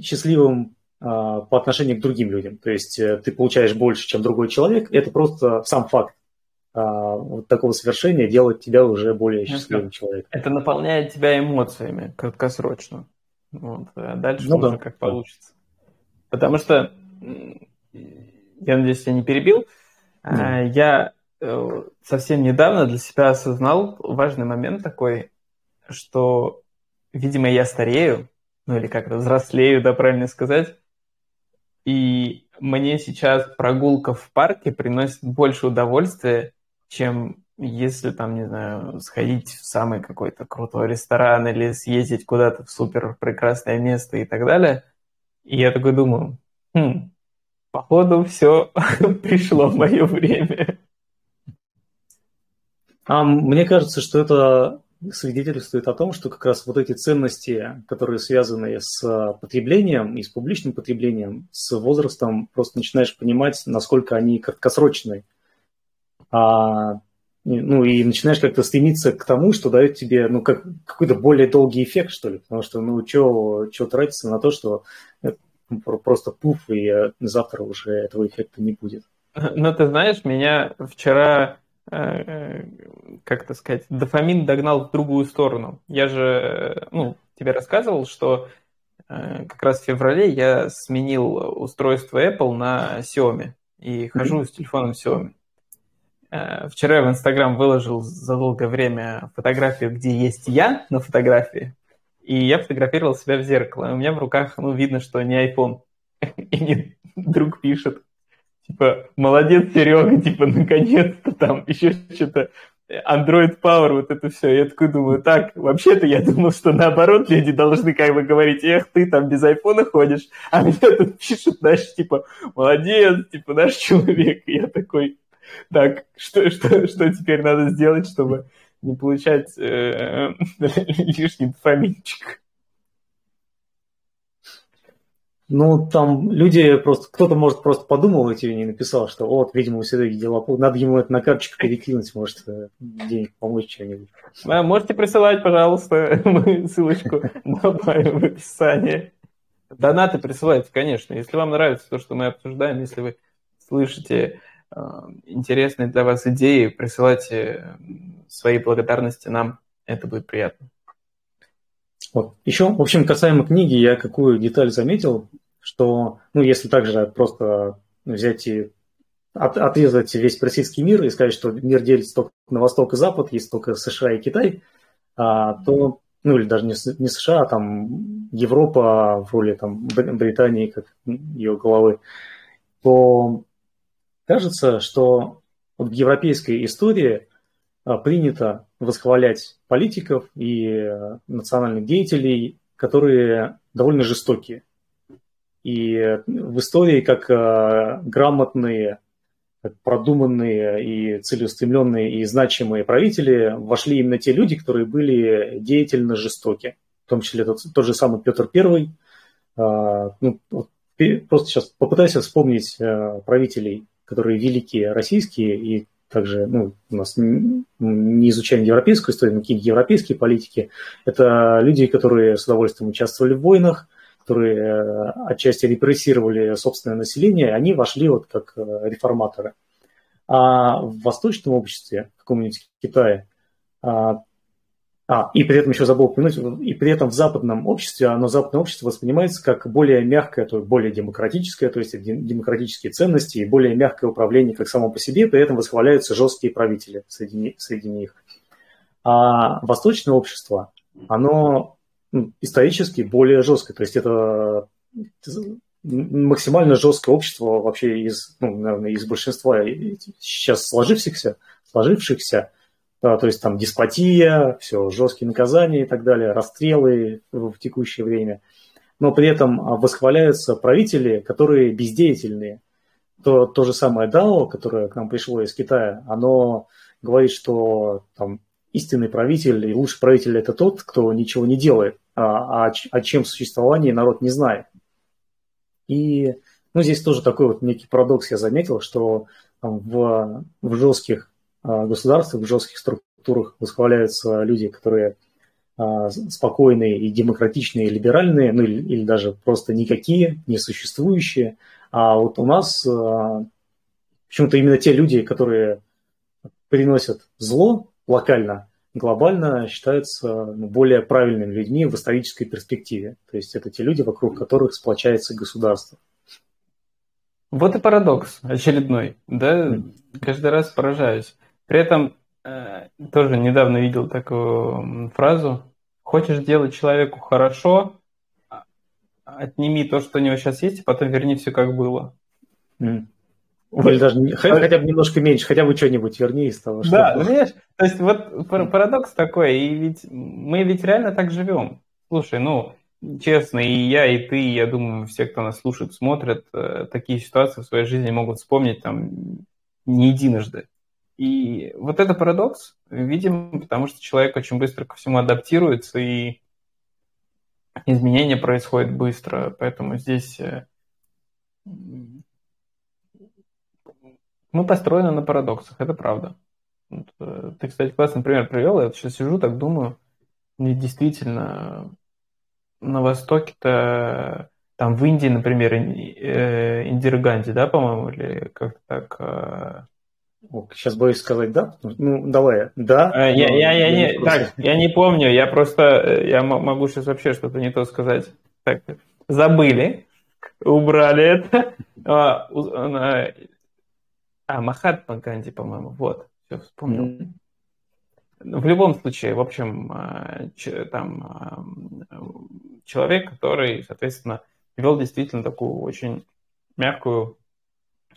счастливым а, по отношению к другим людям. То есть э, ты получаешь больше, чем другой человек. Это просто сам факт а, вот такого совершения делает тебя уже более счастливым это, человеком. Это наполняет тебя эмоциями краткосрочно. Вот. А дальше ну, уже да, как получится. Потому что, я надеюсь, я не перебил, да. я э, совсем недавно для себя осознал важный момент такой, что, видимо, я старею, ну или как-то взрослею, да, правильно сказать, и мне сейчас прогулка в парке приносит больше удовольствия, чем если там, не знаю, сходить в самый какой-то крутой ресторан или съездить куда-то в супер прекрасное место и так далее. И я такой думаю, хм, походу все [LAUGHS] пришло в мое время. А мне кажется, что это свидетельствует о том, что как раз вот эти ценности, которые связаны с потреблением и с публичным потреблением, с возрастом просто начинаешь понимать, насколько они краткосрочны. А, ну и начинаешь как-то стремиться к тому, что дает тебе ну, как, какой-то более долгий эффект, что ли. Потому что, ну, что тратиться на то, что просто пуф, и э, завтра уже этого эффекта не будет. Ну, ты знаешь, меня вчера Э, э, как это сказать, дофамин догнал в другую сторону. Я же, ну, тебе рассказывал, что как раз в феврале я сменил устройство Apple на Xiaomi и хожу mm-hmm. с телефоном Xiaomi. Вчера я в Инстаграм выложил за долгое время фотографию, где есть я на фотографии, и я фотографировал себя в зеркало. И у меня в руках, ну, видно, что не iPhone. [LAUGHS] И мне друг пишет, типа, молодец, Серега, типа, наконец-то там еще что-то Android Power, вот это все. Я такой думаю, так, вообще-то я думал, что наоборот люди должны как бы говорить, эх, ты там без айфона ходишь, а мне тут пишут, знаешь, типа, молодец, типа, наш человек. И я такой, так, что, что, что теперь надо сделать, чтобы не получать э, [LAUGHS] лишний дофаминчик? Ну, там люди просто, кто-то, может, просто подумал и не написал, что вот, видимо, у Седоги дела, надо ему это на карточку перекинуть, может, э, денег помочь что-нибудь. А, можете присылать, пожалуйста, [LAUGHS] ссылочку добавим в описании. Донаты присылайте, конечно. Если вам нравится то, что мы обсуждаем, если вы слышите интересные для вас идеи, присылайте свои благодарности нам, это будет приятно. Вот. Еще, в общем, касаемо книги, я какую деталь заметил, что, ну, если также просто взять и от, отрезать весь российский мир и сказать, что мир делится только на Восток и Запад, есть только США и Китай, а, то, ну, или даже не, не США, а там Европа в роли там, Британии, как ее главы, то кажется, что в европейской истории а, принято восхвалять политиков и э, национальных деятелей, которые довольно жестокие. И в истории как э, грамотные, как продуманные и целеустремленные и значимые правители вошли именно те люди, которые были деятельно жестоки. В том числе тот, тот же самый Петр I. А, ну, просто сейчас попытайся вспомнить э, правителей, которые великие российские и также ну, у нас не изучаем европейскую историю, но какие-то европейские политики. Это люди, которые с удовольствием участвовали в войнах, которые э, отчасти репрессировали собственное население, они вошли вот как э, реформаторы. А в восточном обществе, в каком-нибудь Китае, а, и при этом еще забыл упомянуть, и при этом в западном обществе, оно западное общество воспринимается как более мягкое, то есть более демократическое, то есть демократические ценности и более мягкое управление как само по себе, при этом восхваляются жесткие правители среди, среди них. А восточное общество, оно ну, исторически более жесткое, то есть это максимально жесткое общество вообще из, ну, наверное, из большинства сейчас сложившихся, сложившихся то есть там деспотия, все, жесткие наказания и так далее, расстрелы в текущее время. Но при этом а, восхваляются правители, которые бездеятельные. То, то же самое ДАО, которое к нам пришло из Китая, оно говорит, что там, истинный правитель и лучший правитель это тот, кто ничего не делает, а, а о чем существовании народ не знает. И ну, здесь тоже такой вот некий парадокс я заметил, что там, в, в жестких а, государствах, в жестких структурах восхваляются люди, которые а, спокойные и демократичные, и либеральные, ну или, или даже просто никакие, несуществующие. А вот у нас а, почему-то именно те люди, которые приносят зло локально, глобально считаются ну, более правильными людьми в исторической перспективе. То есть это те люди, вокруг которых сплочается государство. Вот и парадокс очередной, да? Каждый раз поражаюсь. При этом э, тоже недавно видел такую фразу. Хочешь делать человеку хорошо, а, отними то, что у него сейчас есть, и потом верни все как было. Mm. Или даже хотя бы немножко меньше, хотя бы что-нибудь верни из того, что... Да, понимаешь, то есть вот парадокс такой, и ведь мы ведь реально так живем. Слушай, ну, честно, и я, и ты, и я думаю, все, кто нас слушает, смотрят, э, такие ситуации в своей жизни могут вспомнить там не единожды. И вот это парадокс, видимо, потому что человек очень быстро ко всему адаптируется, и изменения происходят быстро. Поэтому здесь э, мы построены на парадоксах, это правда. Э, ты, кстати, классный пример привел. Я сейчас сижу, так думаю, и действительно, на Востоке-то, там в Индии, например, э, Индира Ганди, да, по-моему, или как-то так Сейчас боюсь сказать да. Ну, давай, да. А, я, я, я, не, не так, я не помню, я просто, э, я могу сейчас вообще что-то не то сказать. Так, забыли, убрали это. А, а Махатма Ганди, по-моему, вот, все, вспомнил. Mm-hmm. В любом случае, в общем, а, там а, человек, который, соответственно, вел действительно такую очень мягкую,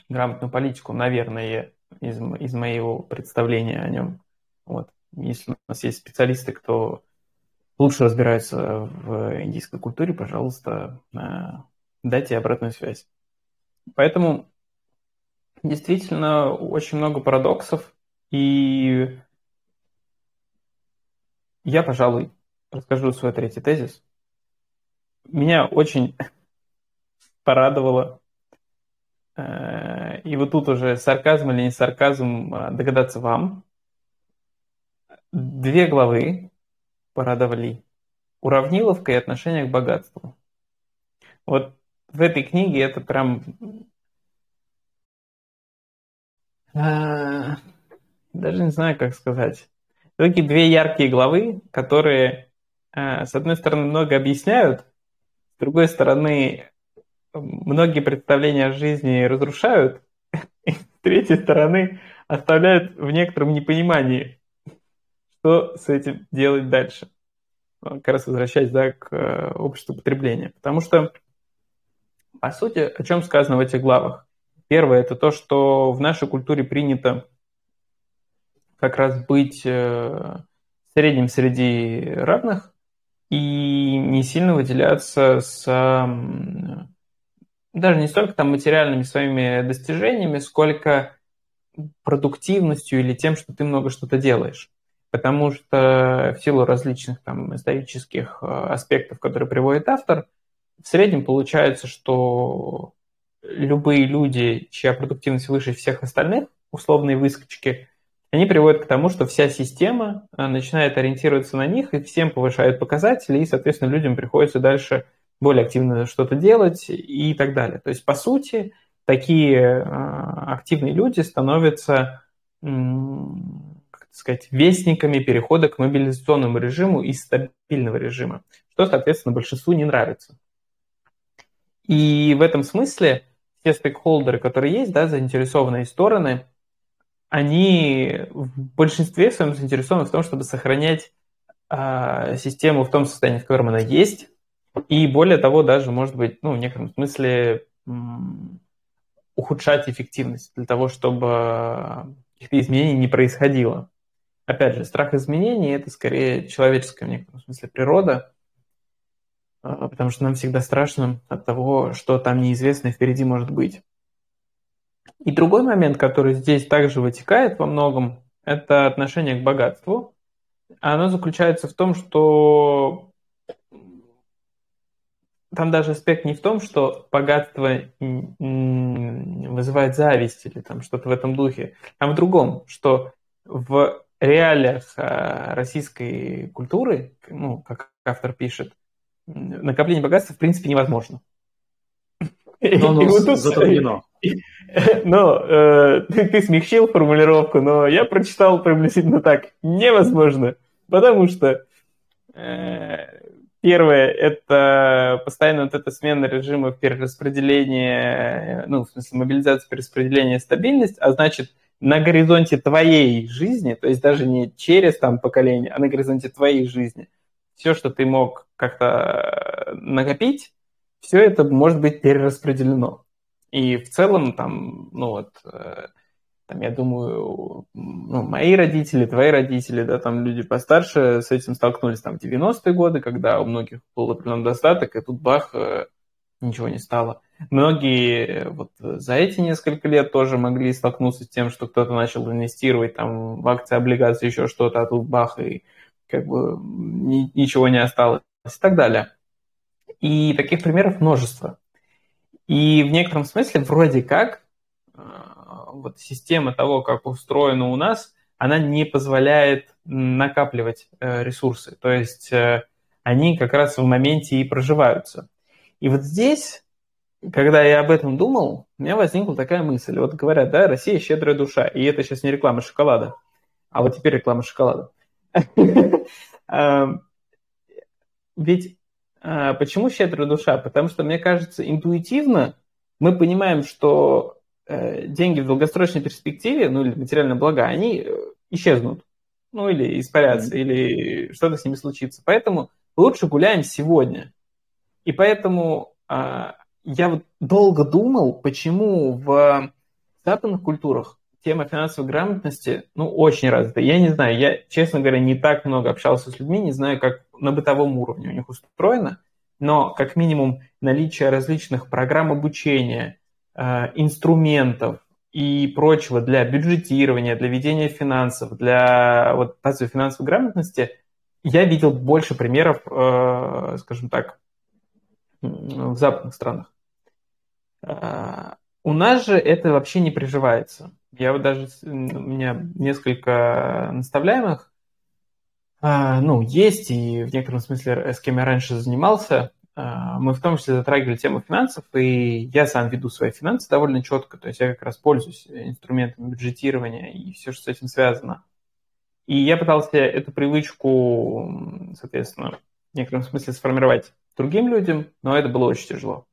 грамотную политику, наверное, из, из моего представления о нем. Вот. Если у нас есть специалисты, кто лучше разбираются в индийской культуре, пожалуйста, дайте обратную связь. Поэтому действительно очень много парадоксов, и я, пожалуй, расскажу свой третий тезис. Меня очень [LAUGHS] порадовало, э, и вот тут уже сарказм или не сарказм э, догадаться вам. Две главы порадовали уравниловка и отношение к богатству. Вот в этой книге это прям а, даже не знаю, как сказать. Такие две яркие главы, которые, а, с одной стороны, много объясняют, с другой стороны, многие представления о жизни разрушают, [LAUGHS] и с третьей стороны, оставляют в некотором непонимании, что с этим делать дальше. Как раз возвращаясь да, к э, обществу потребления. Потому что, по сути, о чем сказано в этих главах? Первое – это то, что в нашей культуре принято как раз быть э, средним среди равных и не сильно выделяться с даже не столько там материальными своими достижениями, сколько продуктивностью или тем, что ты много что-то делаешь. Потому что в силу различных там исторических э, аспектов, которые приводит автор, в среднем получается, что любые люди, чья продуктивность выше всех остальных, условные выскочки, они приводят к тому, что вся система э, начинает ориентироваться на них, и всем повышают показатели, и, соответственно, людям приходится дальше более активно что-то делать и так далее. То есть, по сути, такие э, активные люди становятся, как сказать, вестниками перехода к мобилизационному режиму из стабильного режима, что, соответственно, большинству не нравится. И в этом смысле те стейкхолдеры, которые есть, да, заинтересованные стороны, они в большинстве своем заинтересованы в том, чтобы сохранять э, систему в том состоянии, в котором она есть, и более того, даже, может быть, ну, в некотором смысле ухудшать эффективность для того, чтобы каких-то изменений не происходило. Опять же, страх изменений – это скорее человеческая в некотором смысле природа, а, потому что нам всегда страшно от того, что там неизвестно впереди может быть. И другой момент, который здесь также вытекает во многом, это отношение к богатству. Оно заключается в том, что там даже аспект не в том, что богатство вызывает зависть или там что-то в этом духе, а в другом, что в реалиях а, российской культуры, ну, как автор пишет, накопление богатства в принципе невозможно. Но оно вот затруднено. [LAUGHS] Но э, ты, ты смягчил формулировку, но я прочитал приблизительно так. Невозможно. Потому что э, первое – это постоянно вот эта смена режима перераспределения, ну, в смысле мобилизация, перераспределения, стабильность, а значит, на горизонте твоей жизни, то есть даже не через там поколение, а на горизонте твоей жизни, все, что ты мог как-то э, накопить, все это может быть перераспределено. И в целом там, ну вот, э, там, я думаю, ну, мои родители, твои родители, да, там люди постарше с этим столкнулись там в 90-е годы, когда у многих был определенный достаток, и тут бах, э, ничего не стало. Многие вот за эти несколько лет тоже могли столкнуться с тем, что кто-то начал инвестировать там в акции, облигации, еще что-то, а тут бах, и как бы ни, ничего не осталось и так далее. И таких примеров множество. И в некотором смысле вроде как э, вот система того, как устроена у нас, она не позволяет накапливать э, ресурсы. То есть э, они как раз в моменте и проживаются. И вот здесь, когда я об этом думал, у меня возникла такая мысль. Вот говорят, да, Россия щедрая душа. И это сейчас не реклама шоколада, а вот теперь реклама шоколада. [LAUGHS] Ведь а, почему щедрая душа? Потому что, мне кажется, интуитивно мы понимаем, что э, деньги в долгосрочной перспективе, ну или материальные блага, они э, исчезнут. Ну или испарятся, mm-hmm. или что-то с ними случится. Поэтому лучше гуляем сегодня. И поэтому а, я вот долго думал, почему в западных культурах тема финансовой грамотности, ну, очень развита. Я не знаю, я, честно говоря, не так много общался с людьми, не знаю, как на бытовом уровне у них устроено, но как минимум наличие различных программ обучения, э, инструментов и прочего для бюджетирования, для ведения финансов, для вот финансовой грамотности, я видел больше примеров, э, скажем так, в западных странах. Э, у нас же это вообще не приживается. Я вот даже, у меня несколько наставляемых, ну, есть, и в некотором смысле с кем я раньше занимался, мы в том числе затрагивали тему финансов, и я сам веду свои финансы довольно четко, то есть я как раз пользуюсь инструментами бюджетирования и все, что с этим связано. И я пытался эту привычку, соответственно, в некотором смысле сформировать другим людям, но это было очень тяжело.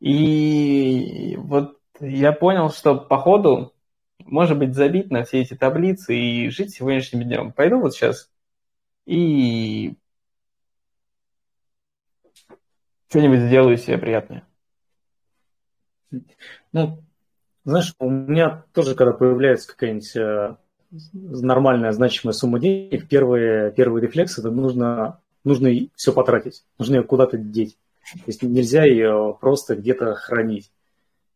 И вот я понял, что по ходу, может быть, забить на все эти таблицы и жить сегодняшним днем. Пойду вот сейчас и что-нибудь сделаю себе приятное. Ну, знаешь, у меня тоже, когда появляется какая-нибудь э, нормальная, значимая сумма денег, первый, первый рефлекс – это нужно, нужно все потратить, нужно ее куда-то деть. То есть нельзя ее просто где-то хранить.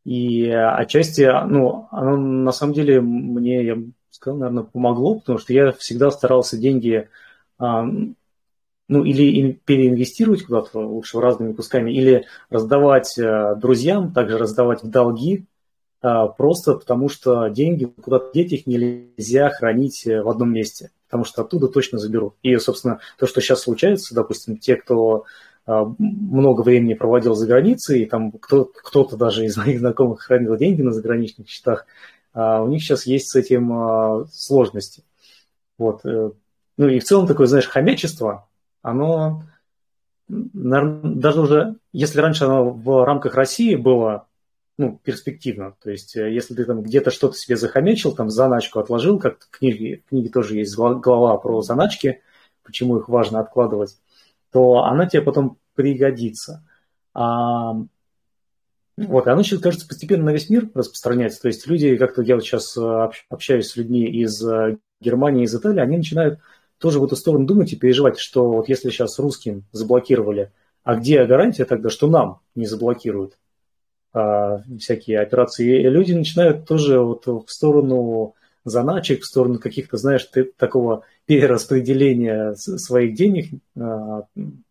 И отчасти, ну, оно на самом деле мне, я сказал, наверное, помогло, потому что я всегда старался деньги, ну, или переинвестировать куда-то, лучше разными кусками, или раздавать а, друзьям, также раздавать в долги, а, просто потому что деньги, куда-то деть их нельзя хранить в одном месте, потому что оттуда точно заберут. И, собственно, то, что сейчас случается, допустим, те, кто много времени проводил за границей, и там кто-то даже из моих знакомых хранил деньги на заграничных счетах, у них сейчас есть с этим сложности. Вот. Э, ну и в целом такое, знаешь, хомячество, оно даже уже, если раньше оно в рамках России было ну, перспективно. То есть, э, если ты там где-то что-то себе захомячил, там заначку отложил, как в книге, в книге тоже есть глава про заначки, почему их важно откладывать то она тебе потом пригодится. А, вот, и оно кажется, постепенно на весь мир распространяется. То есть люди, как-то я вот сейчас э, общаюсь с людьми из э, Германии, из Италии, они начинают тоже в эту сторону думать и переживать, что вот если сейчас русским заблокировали, а где гарантия тогда, что нам не заблокируют а, всякие операции? И люди начинают тоже вот в сторону заначек, в сторону каких-то, знаешь, ты, такого перераспределения своих денег а,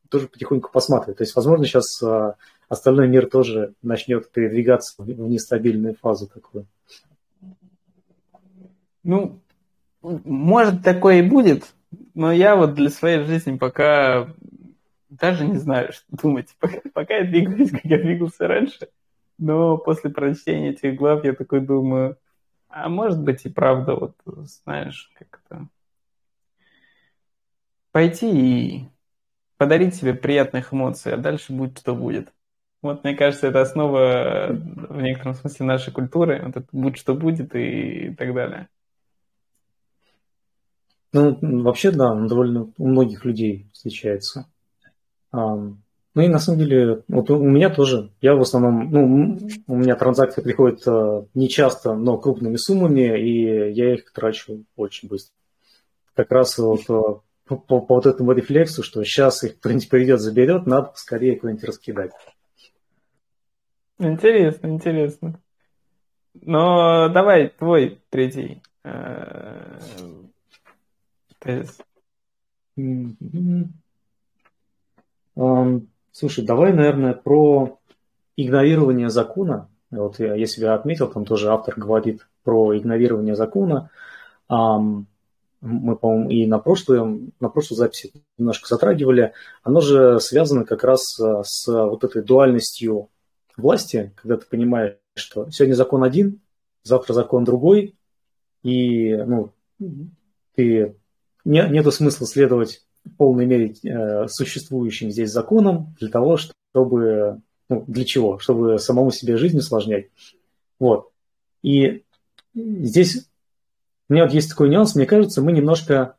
тоже потихоньку посматривать. То есть, возможно, сейчас а, остальной мир тоже начнет передвигаться в нестабильную фазу такую. Ну, может, такое и будет, но я вот для своей жизни пока даже не знаю, что думать. [LAUGHS] Пока, пока я двигаюсь, как я двигался раньше. Но после прочтения этих глав я такой думаю, а может быть и правда, вот знаешь, как-то пойти и подарить себе приятных эмоций, а дальше будет что будет. Вот, мне кажется, это основа в некотором смысле нашей культуры. Вот это будет что будет и так далее. Ну, вообще, да, довольно у многих людей встречается. Ну и на самом деле, вот у меня тоже, я в основном, ну, у меня транзакции приходят э, не часто, но крупными суммами, и я их трачу очень быстро. Как раз вот э, по, по, по вот этому рефлексу, что сейчас их кто-нибудь придет, заберет, надо скорее куда-нибудь раскидать. Интересно, интересно. Но давай твой третий Слушай, давай, наверное, про игнорирование закона. Вот я, я себя отметил, там тоже автор говорит про игнорирование закона. Мы, по-моему, и на, прошлой, на прошлой записи немножко затрагивали. Оно же связано как раз э, с вот этой дуальностью власти, когда ты понимаешь, что сегодня закон один, завтра закон другой, и ну, ты, не, нету смысла следовать в полной мере э, существующим здесь законом для того, чтобы... Ну, для чего? Чтобы самому себе жизнь усложнять. Вот. И здесь у меня вот есть такой нюанс. Мне кажется, мы немножко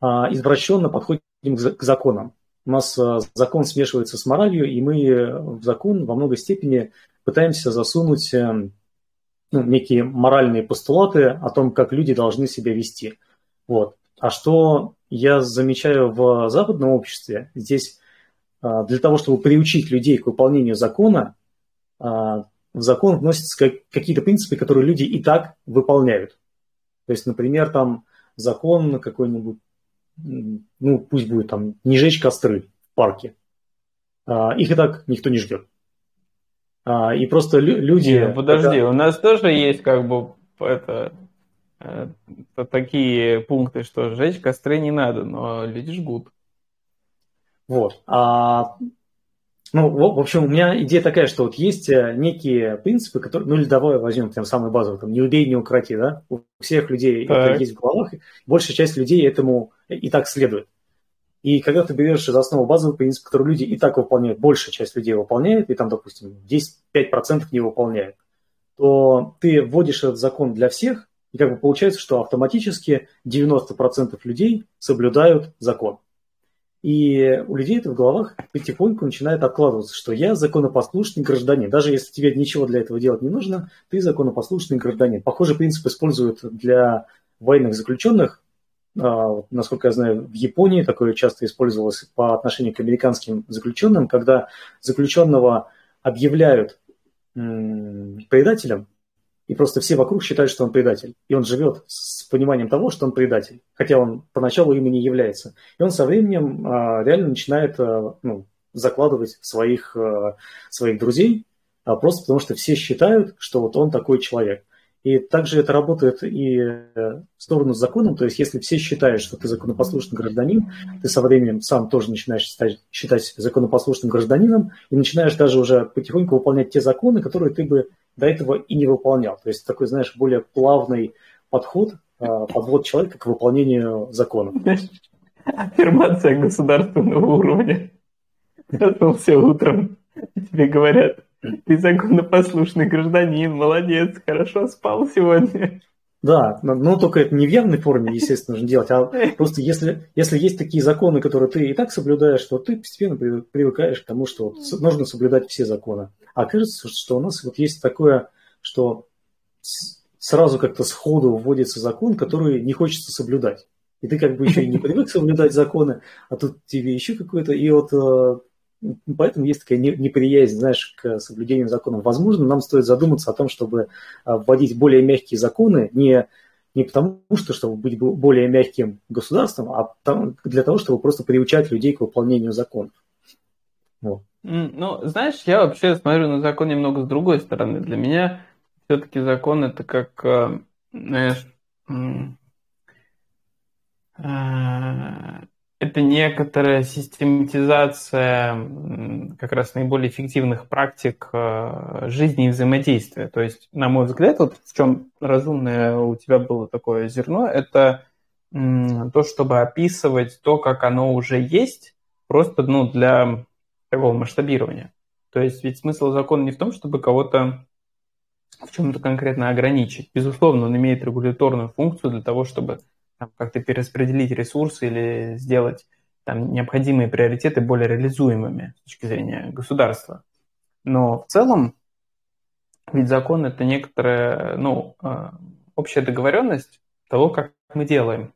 а, извращенно подходим к, к законам. У нас а, закон смешивается с моралью, и мы в закон во много степени пытаемся засунуть а, ну, некие моральные постулаты о том, как люди должны себя вести. Вот. А что я замечаю в западном обществе, здесь а, для того, чтобы приучить людей к выполнению закона, а, в закон вносятся какие-то принципы, которые люди и так выполняют. То есть, например, там закон какой-нибудь, ну, пусть будет там не жечь костры в парке. А, их и так никто не ждет. И просто люди... Не, подожди, когда... у нас тоже есть как бы это, это такие пункты, что жечь костры не надо, но люди жгут. Вот. А, ну, в, общем, у меня идея такая, что вот есть э, некие принципы, которые, ну или давай возьмем прям самый базовый, там, не убей, не укроти, да? У всех людей так. это есть в головах, большая часть людей этому и так следует. И когда ты берешь за основу базовый принцип, который люди и так выполняют, большая часть людей выполняет, и там, допустим, 10-5% не выполняют, то ты вводишь этот закон для всех, и как бы получается, что автоматически 90% людей соблюдают закон. И у людей это в головах потихоньку начинает откладываться, что я законопослушный гражданин. Даже если тебе ничего для этого делать не нужно, ты законопослушный гражданин. Похожий принцип используют для военных заключенных. А, насколько я знаю, в Японии такое часто использовалось по отношению к американским заключенным, когда заключенного объявляют предателем, и просто все вокруг считают, что он предатель. И он живет с пониманием того, что он предатель, хотя он поначалу ими не является. И он со временем а, реально начинает а, ну, закладывать своих, а, своих друзей, а, просто потому что все считают, что вот он такой человек. И также это работает и э, в сторону с законом, то есть если все считают, что ты законопослушный гражданин, ты со временем сам тоже начинаешь считать, считать законопослушным гражданином и начинаешь даже уже потихоньку выполнять те законы, которые ты бы до этого и не выполнял. То есть такой, знаешь, более плавный подход, а, подвод человека к выполнению закона. Аффирмация государственного уровня. Проснулся утром, тебе говорят, ты законопослушный гражданин, молодец, хорошо спал сегодня. Да, но, только это не в явной форме, естественно, нужно делать, а просто если, если есть такие законы, которые ты и так соблюдаешь, то ты постепенно привыкаешь к тому, что нужно соблюдать все законы. А кажется, что у нас вот есть такое, что сразу как-то сходу вводится закон, который не хочется соблюдать. И ты как бы еще и не привык соблюдать законы, а тут тебе еще какой-то... И вот э, поэтому есть такая неприязнь, знаешь, к соблюдению законов. Возможно, нам стоит задуматься о том, чтобы э, вводить более мягкие законы, не, не потому, что чтобы быть более мягким государством, а для того, чтобы просто приучать людей к выполнению законов. Вот. Ну, знаешь, я вообще смотрю на закон немного с другой стороны. Для меня все-таки закон это как, э, знаешь, э, это некоторая систематизация как раз наиболее эффективных практик э, жизни и взаимодействия. То есть, на мой взгляд, вот в чем разумное у тебя было такое зерно, это то, чтобы описывать то, как оно уже есть, просто ну, для такого масштабирования. То есть ведь смысл закона не в том, чтобы кого-то в чем-то конкретно ограничить. Безусловно, он имеет регуляторную функцию для того, чтобы там, как-то перераспределить ресурсы или сделать там, необходимые приоритеты более реализуемыми с точки зрения государства. Но в целом, ведь закон это некоторая ну, э, общая договоренность того, как мы делаем.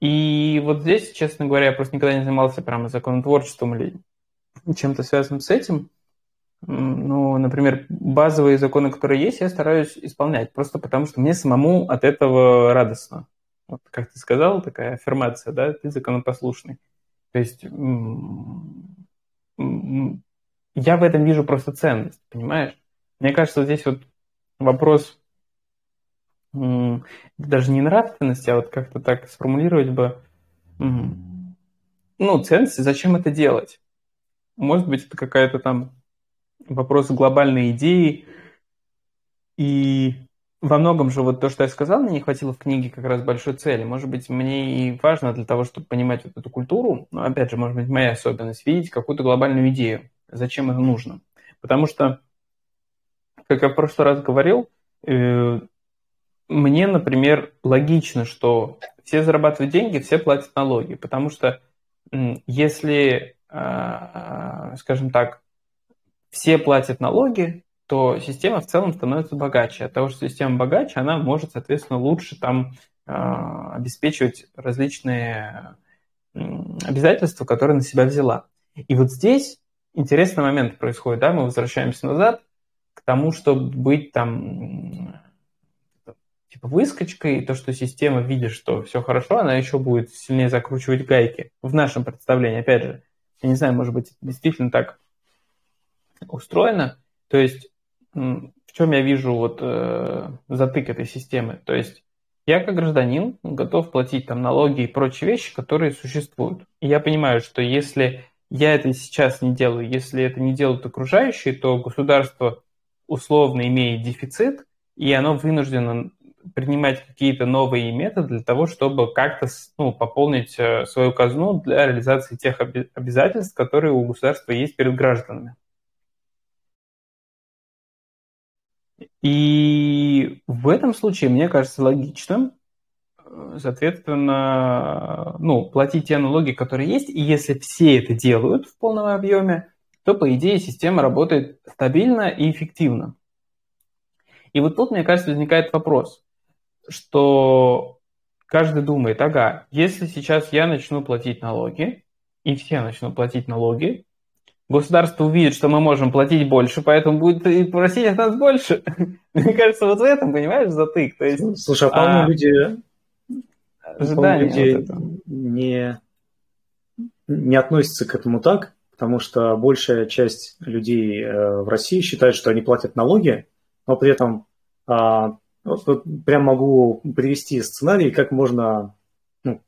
И вот здесь, честно говоря, я просто никогда не занимался прямо законотворчеством или чем-то связанным с этим. Ну, например, базовые законы, которые есть, я стараюсь исполнять, просто потому что мне самому от этого радостно. Вот, как ты сказал, такая аффирмация, да, ты законопослушный. То есть я в этом вижу просто ценность, понимаешь? Мне кажется, здесь вот вопрос даже не нравственности, а вот как-то так сформулировать бы, ну, ценности, зачем это делать? Может быть, это какая-то там вопрос глобальной идеи. И во многом же вот то, что я сказал, мне не хватило в книге как раз большой цели. Может быть, мне и важно для того, чтобы понимать вот эту культуру, но опять же, может быть, моя особенность, видеть какую-то глобальную идею. Зачем это нужно? Потому что, как я в прошлый раз говорил, э, мне, например, логично, что все зарабатывают деньги, все платят налоги, потому что если скажем так, все платят налоги, то система в целом становится богаче. От того, что система богаче, она может, соответственно, лучше там э, обеспечивать различные обязательства, которые на себя взяла. И вот здесь интересный момент происходит, да, мы возвращаемся назад к тому, чтобы быть там типа выскочкой, и то, что система видит, что все хорошо, она еще будет сильнее закручивать гайки. В нашем представлении, опять же, я не знаю, может быть, действительно так устроено. То есть в чем я вижу вот э, затык этой системы? То есть я как гражданин готов платить там налоги и прочие вещи, которые существуют. И я понимаю, что если я это сейчас не делаю, если это не делают окружающие, то государство условно имеет дефицит, и оно вынуждено принимать какие-то новые методы для того, чтобы как-то ну, пополнить э, свою казну для реализации тех обязательств, которые у государства есть перед гражданами. И в этом случае, мне кажется, логичным, э, соответственно, ну, платить те налоги, которые есть, и если все это делают в полном объеме, то, по идее, система работает стабильно и эффективно. И вот тут, мне кажется, возникает вопрос, что каждый думает, ага, если сейчас я начну платить налоги, и все начнут платить налоги, государство увидит, что мы можем платить больше, поэтому будет и просить от нас больше. [LAUGHS] Мне кажется, вот в этом, понимаешь, затык. То есть, Слушай, а по-моему, а... люди, ожидания люди вот не, не относятся к этому так, потому что большая часть людей э, в России считает, что они платят налоги, но при этом а, прям могу привести сценарий, как можно ну,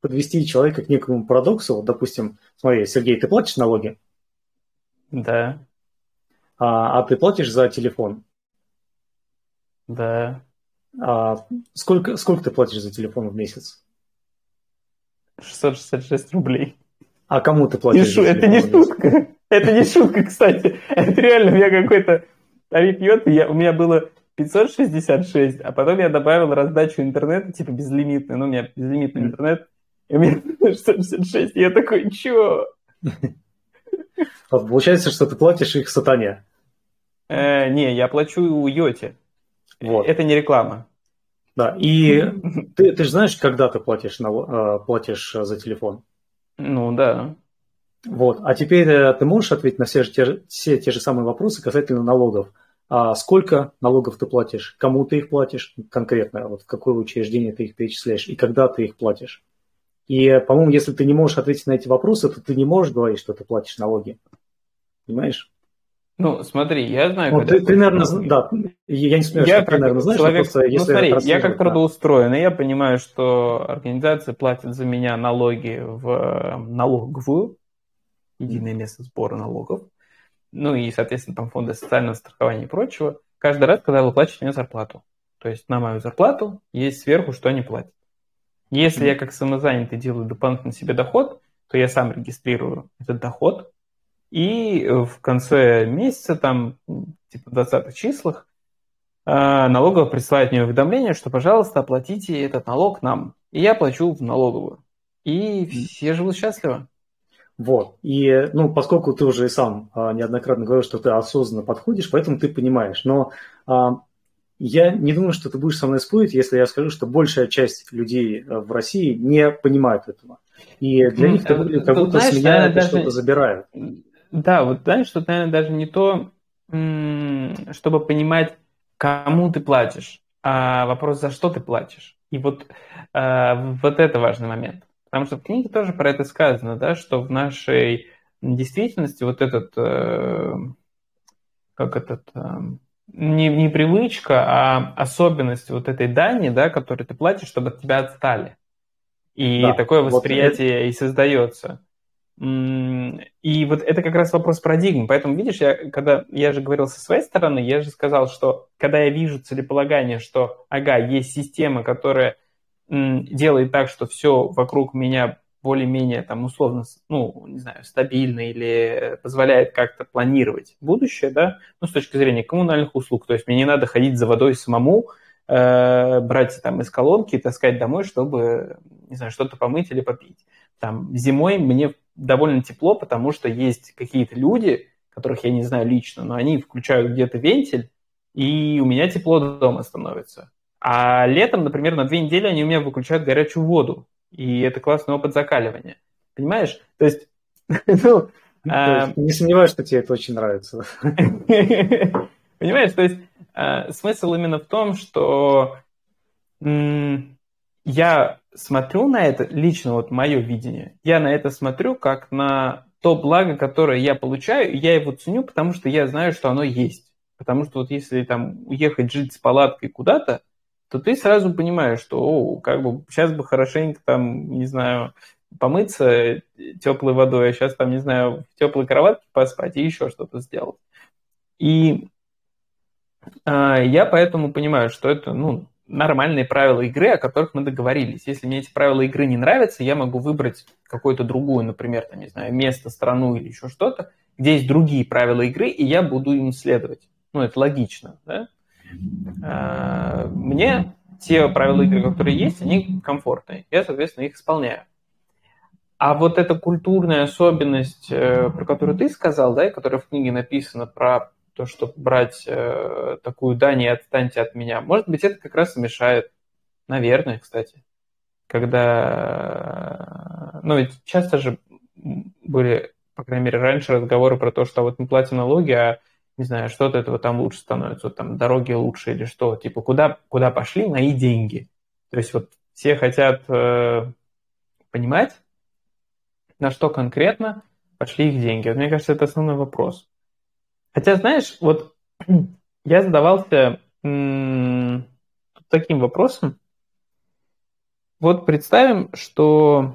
подвести человека к некому парадоксу. допустим, смотри, Сергей, ты платишь налоги? Да. А, а ты платишь за телефон? Да. А сколько, сколько ты платишь за телефон в месяц? 666 рублей. А кому ты платишь? Не шу... Это не шутка. Это не шутка, кстати. Это реально у меня какой-то тариф йод. Я... У меня было 566, а потом я добавил раздачу интернета, типа безлимитный. Ну, у меня безлимитный интернет. И у меня 666. И я такой, чё? Получается, что ты платишь их сатане. Э, не, я плачу Йоте. Вот. Это не реклама. Да, и ты, ты же знаешь, когда ты платишь, на, э, платишь за телефон? Ну, да. Вот, а теперь э, ты можешь ответить на все, те, все те же самые вопросы касательно налогов. А сколько налогов ты платишь, кому ты их платишь конкретно, вот в какое учреждение ты их перечисляешь и когда ты их платишь? И, по-моему, если ты не можешь ответить на эти вопросы, то ты не можешь говорить, что ты платишь налоги. Понимаешь? Ну, смотри, я знаю... Ну, ты примерно, да, я не смею, я что ты, наверное, знаешь, человек, просто, ну, если смотри, я как трудоустроен, и я понимаю, что организация платит за меня налоги в налоговую, единое место сбора налогов, ну и, соответственно, там фонды социального страхования и прочего, каждый раз, когда выплачивают мне зарплату. То есть на мою зарплату есть сверху, что они платят. Если я как самозанятый делаю дополнительно себе доход, то я сам регистрирую этот доход, и в конце месяца, там, типа в 20 числах, а, налоговая присылает мне уведомление, что, пожалуйста, оплатите этот налог нам. И я плачу в налоговую. И все живут счастливо. Вот. И, ну, поскольку ты уже и сам а, неоднократно говорил, что ты осознанно подходишь, поэтому ты понимаешь. Но а, я не думаю, что ты будешь со мной спорить, если я скажу, что большая часть людей э, в России не понимают этого. И для них это выглядит как будто знаешь, с меня это даже... что-то забирают. Да, вот знаешь, что, наверное, даже не то, чтобы понимать, кому ты платишь, а вопрос, за что ты платишь. И вот, э, вот это важный момент. Потому что в книге тоже про это сказано, да, что в нашей действительности вот этот, э, как этот, не, не привычка, а особенность вот этой дани, да, которую ты платишь, чтобы от тебя отстали. И да, такое восприятие вот и создается. И вот это как раз вопрос парадигмы. Поэтому, видишь, я, когда я же говорил со своей стороны, я же сказал, что когда я вижу целеполагание, что, ага, есть система, которая делает так, что все вокруг меня более-менее там условно, ну, не знаю, стабильно или позволяет как-то планировать будущее, да, ну, с точки зрения коммунальных услуг. То есть мне не надо ходить за водой самому, э, брать там из колонки и таскать домой, чтобы, не знаю, что-то помыть или попить. Там зимой мне довольно тепло, потому что есть какие-то люди, которых я не знаю лично, но они включают где-то вентиль, и у меня тепло дома становится. А летом, например, на две недели они у меня выключают горячую воду, и это классный опыт закаливания. Понимаешь? То есть, [LAUGHS] ну, а... Не сомневаюсь, что тебе это очень нравится. [LAUGHS] Понимаешь, то есть а, смысл именно в том, что я смотрю на это, лично вот мое видение, я на это смотрю как на то благо, которое я получаю, я его ценю, потому что я знаю, что оно есть. Потому что вот если там уехать жить с палаткой куда-то, то ты сразу понимаешь, что о, как бы сейчас бы хорошенько там, не знаю, помыться теплой водой, а сейчас там, не знаю, в теплой кроватке поспать и еще что-то сделать. И э, я поэтому понимаю, что это, ну, нормальные правила игры, о которых мы договорились. Если мне эти правила игры не нравятся, я могу выбрать какую-то другую, например, там, не знаю, место, страну или еще что-то, где есть другие правила игры, и я буду им следовать. Ну, это логично, да? А, мне те правила игры, которые есть, они комфортные. Я, соответственно, их исполняю. А вот эта культурная особенность, э, про которую ты сказал, да, и которая в книге написана про то, что брать э, такую дань и отстаньте от меня. Может быть, это как раз и мешает. Наверное, кстати. Когда... Ну, ведь часто же были, по крайней мере, раньше разговоры про то, что вот мы платим налоги, а не знаю, что от этого там лучше становится, вот там дороги лучше или что, типа куда, куда пошли мои деньги. То есть вот все хотят э, понимать, на что конкретно пошли их деньги. Вот мне кажется, это основной вопрос. Хотя, знаешь, вот [CLEARS THROAT] я задавался м- таким вопросом. Вот представим, что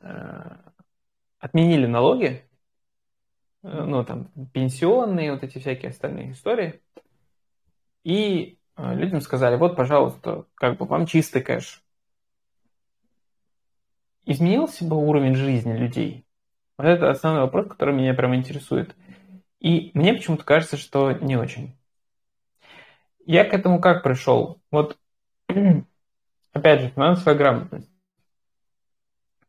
э, отменили налоги, ну, там, пенсионные, вот эти всякие остальные истории, и э, людям сказали, вот, пожалуйста, как бы вам чистый кэш. Изменился бы уровень жизни людей? Вот это основной вопрос, который меня прямо интересует. И мне почему-то кажется, что не очень. Я к этому как пришел? Вот, [CLEARS THROAT] опять же, финансовая грамотность.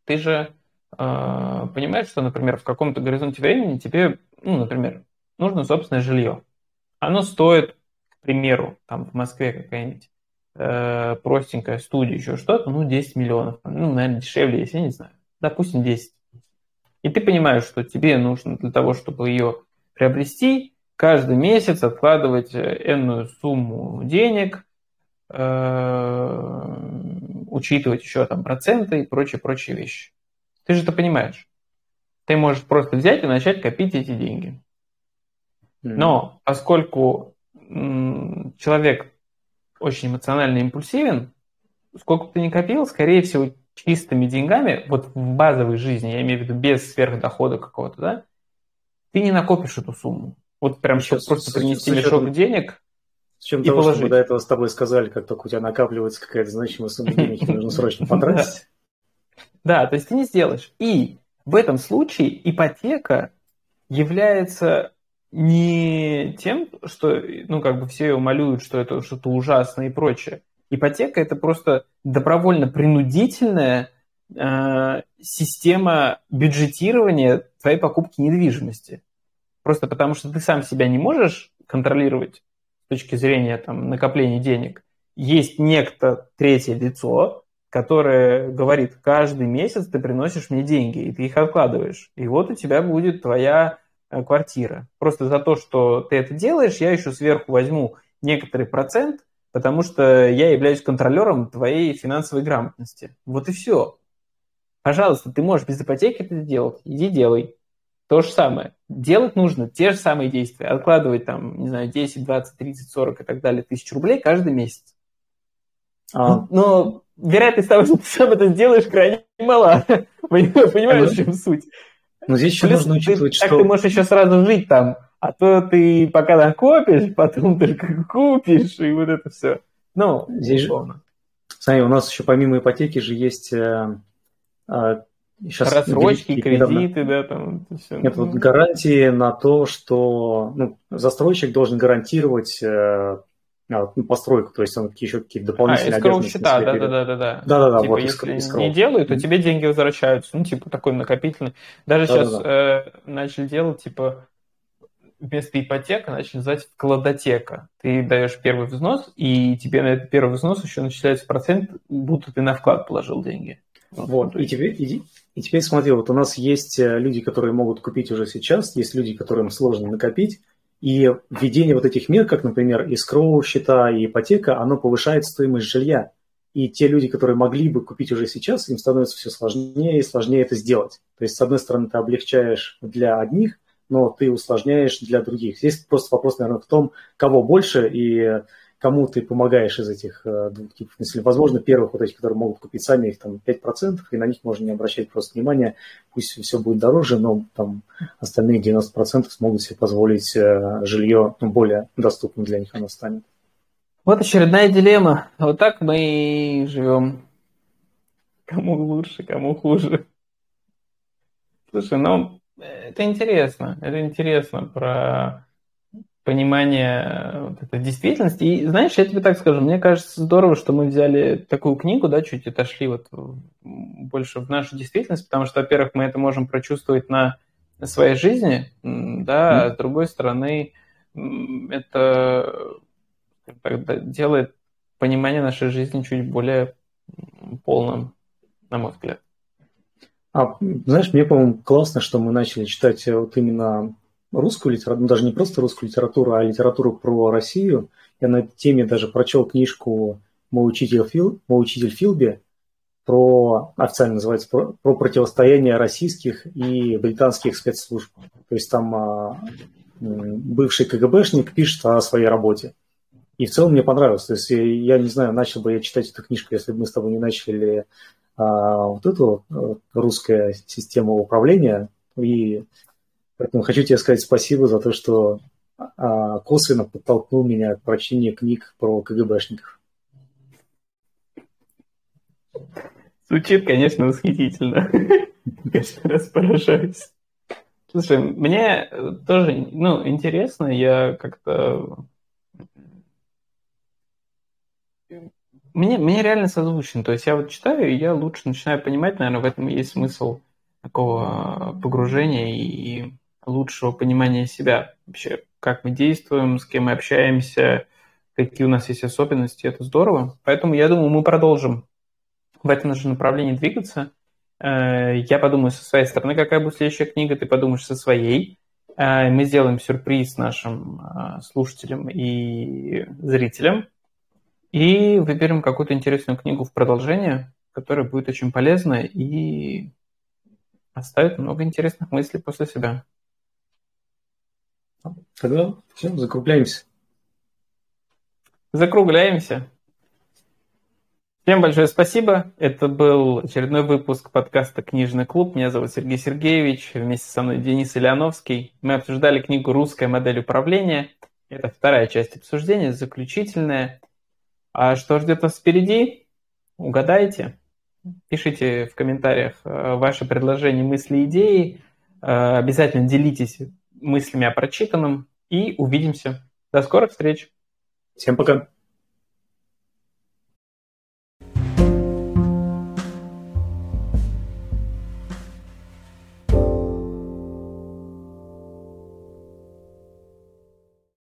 Ты же э, понимаешь, что, например, в каком-то горизонте времени тебе, ну, например, нужно собственное жилье. Оно стоит, к примеру, там в Москве какая-нибудь э, простенькая студия, еще что-то, ну, 10 миллионов. Ну, наверное, дешевле, если я не знаю. Допустим, 10. И ты понимаешь, что тебе нужно для того, чтобы ее приобрести, каждый месяц откладывать э, энную сумму денег, э, учитывать еще там проценты и прочие-прочие вещи. Ты же это понимаешь. Ты можешь просто взять и начать копить эти деньги. Но поскольку человек очень эмоционально импульсивен, сколько бы ты ни копил, скорее всего, чистыми деньгами, вот в базовой жизни, я имею в виду без сверхдохода какого-то, да, ты не накопишь эту сумму. Вот прям сейчас просто принести с, мешок денег с чем того, положить. что мы до этого с тобой сказали, как только у тебя накапливается какая-то значимая сумма денег, нужно срочно потратить. Да, то есть ты не сделаешь. И в этом случае ипотека является не тем, что, ну, как бы все умалюют, что это что-то ужасное и прочее. Ипотека – это просто добровольно-принудительная э, система бюджетирования твоей покупки недвижимости. Просто потому, что ты сам себя не можешь контролировать с точки зрения там, накопления денег. Есть некто третье лицо, которое говорит, каждый месяц ты приносишь мне деньги, и ты их откладываешь. И вот у тебя будет твоя э, квартира. Просто за то, что ты это делаешь, я еще сверху возьму некоторый процент, потому что я являюсь контролером твоей финансовой грамотности. Вот и все. Пожалуйста, ты можешь без ипотеки это сделать. Иди делай. То же самое. Делать нужно те же самые действия. Откладывать там, не знаю, 10, 20, 30, 40 и так далее тысяч рублей каждый месяц. А. Но вероятность того, что ты сам это сделаешь, крайне мала. [LAUGHS] Понимаешь, в чем суть? Но здесь еще нужно учитывать, что... Так ты можешь еще сразу жить там а то ты пока накопишь, [LAUGHS] потом только купишь, и вот это все. Ну, Здесь условно. Же, смотри, у нас еще помимо ипотеки же есть э, э, сейчас рассрочки, кредиты, недавно. да, там все. Нет, вот гарантии на то, что ну, застройщик должен гарантировать э, ну, постройку, то есть он еще какие-то дополнительные а, обязанности. счета, да, да, да, да, да. Да, да, да. Типа, вот, если escrow. не делают, то тебе деньги возвращаются, ну, типа, такой накопительный. Даже да, сейчас да, да. Э, начали делать, типа, вместо ипотека начали называть вкладотека. Ты даешь первый взнос, и тебе на этот первый взнос еще начисляется процент, будто ты на вклад положил деньги. Вот, и теперь, и, и теперь смотри, вот у нас есть э, люди, которые могут купить уже сейчас, есть люди, которым сложно накопить, и введение вот этих мер, как, например, искроу счета и ипотека, оно повышает стоимость жилья. И те люди, которые могли бы купить уже сейчас, им становится все сложнее и сложнее это сделать. То есть, с одной стороны, ты облегчаешь для одних, но ты усложняешь для других. Здесь просто вопрос, наверное, в том, кого больше и кому ты помогаешь из этих э, двух типов населения. Возможно, первых вот этих, которые могут купить сами, их там 5%, и на них можно не обращать просто внимания, пусть все будет дороже, но там остальные 90% смогут себе позволить э, жилье ну, более доступным для них оно станет. Вот очередная дилемма. Вот так мы и живем. Кому лучше, кому хуже. Слушай, ну, это интересно. Это интересно про понимание э, вот этой действительности. И знаешь, я тебе так скажу, мне кажется здорово, что мы взяли такую книгу, да, чуть отошли вот больше в нашу действительность, потому что, во-первых, мы это можем прочувствовать на своей жизни, да, а с другой стороны, это так, делает понимание нашей жизни чуть более полным, на мой взгляд. А, знаешь, мне, по-моему, классно, что мы начали читать вот именно русскую литературу, ну, даже не просто русскую литературу, а литературу про Россию. Я на этой теме даже прочел книжку «Мой учитель, Фил, Мой учитель Филби», про, официально называется, про, про противостояние российских и британских спецслужб. То есть там а, бывший КГБшник пишет о своей работе. И в целом мне понравилось. То есть я не знаю, начал бы я читать эту книжку, если бы мы с тобой не начали а, вот эту а, русскую систему управления. И Поэтому хочу тебе сказать спасибо за то, что а, косвенно подтолкнул меня к прочтению книг про КГБшников. Звучит, конечно, восхитительно. Каждый раз поражаюсь. Слушай, мне тоже, ну, интересно, я как-то... Мне, мне реально созвучен. То есть я вот читаю, и я лучше начинаю понимать, наверное, в этом есть смысл такого погружения и лучшего понимания себя, вообще, как мы действуем, с кем мы общаемся, какие у нас есть особенности, это здорово. Поэтому я думаю, мы продолжим в этом же направлении двигаться. Э, я подумаю со своей стороны, какая будет следующая книга, ты подумаешь со своей. Э, мы сделаем сюрприз нашим э, слушателям и зрителям. И выберем какую-то интересную книгу в продолжение, которая будет очень полезна и оставит много интересных мыслей после себя. Тогда все, закругляемся. Закругляемся. Всем большое спасибо. Это был очередной выпуск подкаста «Книжный клуб». Меня зовут Сергей Сергеевич. Вместе со мной Денис Ильяновский. Мы обсуждали книгу «Русская модель управления». Это вторая часть обсуждения, заключительная. А что ждет нас впереди? Угадайте. Пишите в комментариях э, ваши предложения, мысли, идеи. Э, обязательно делитесь мыслями о прочитанном и увидимся. До скорых встреч. Всем пока.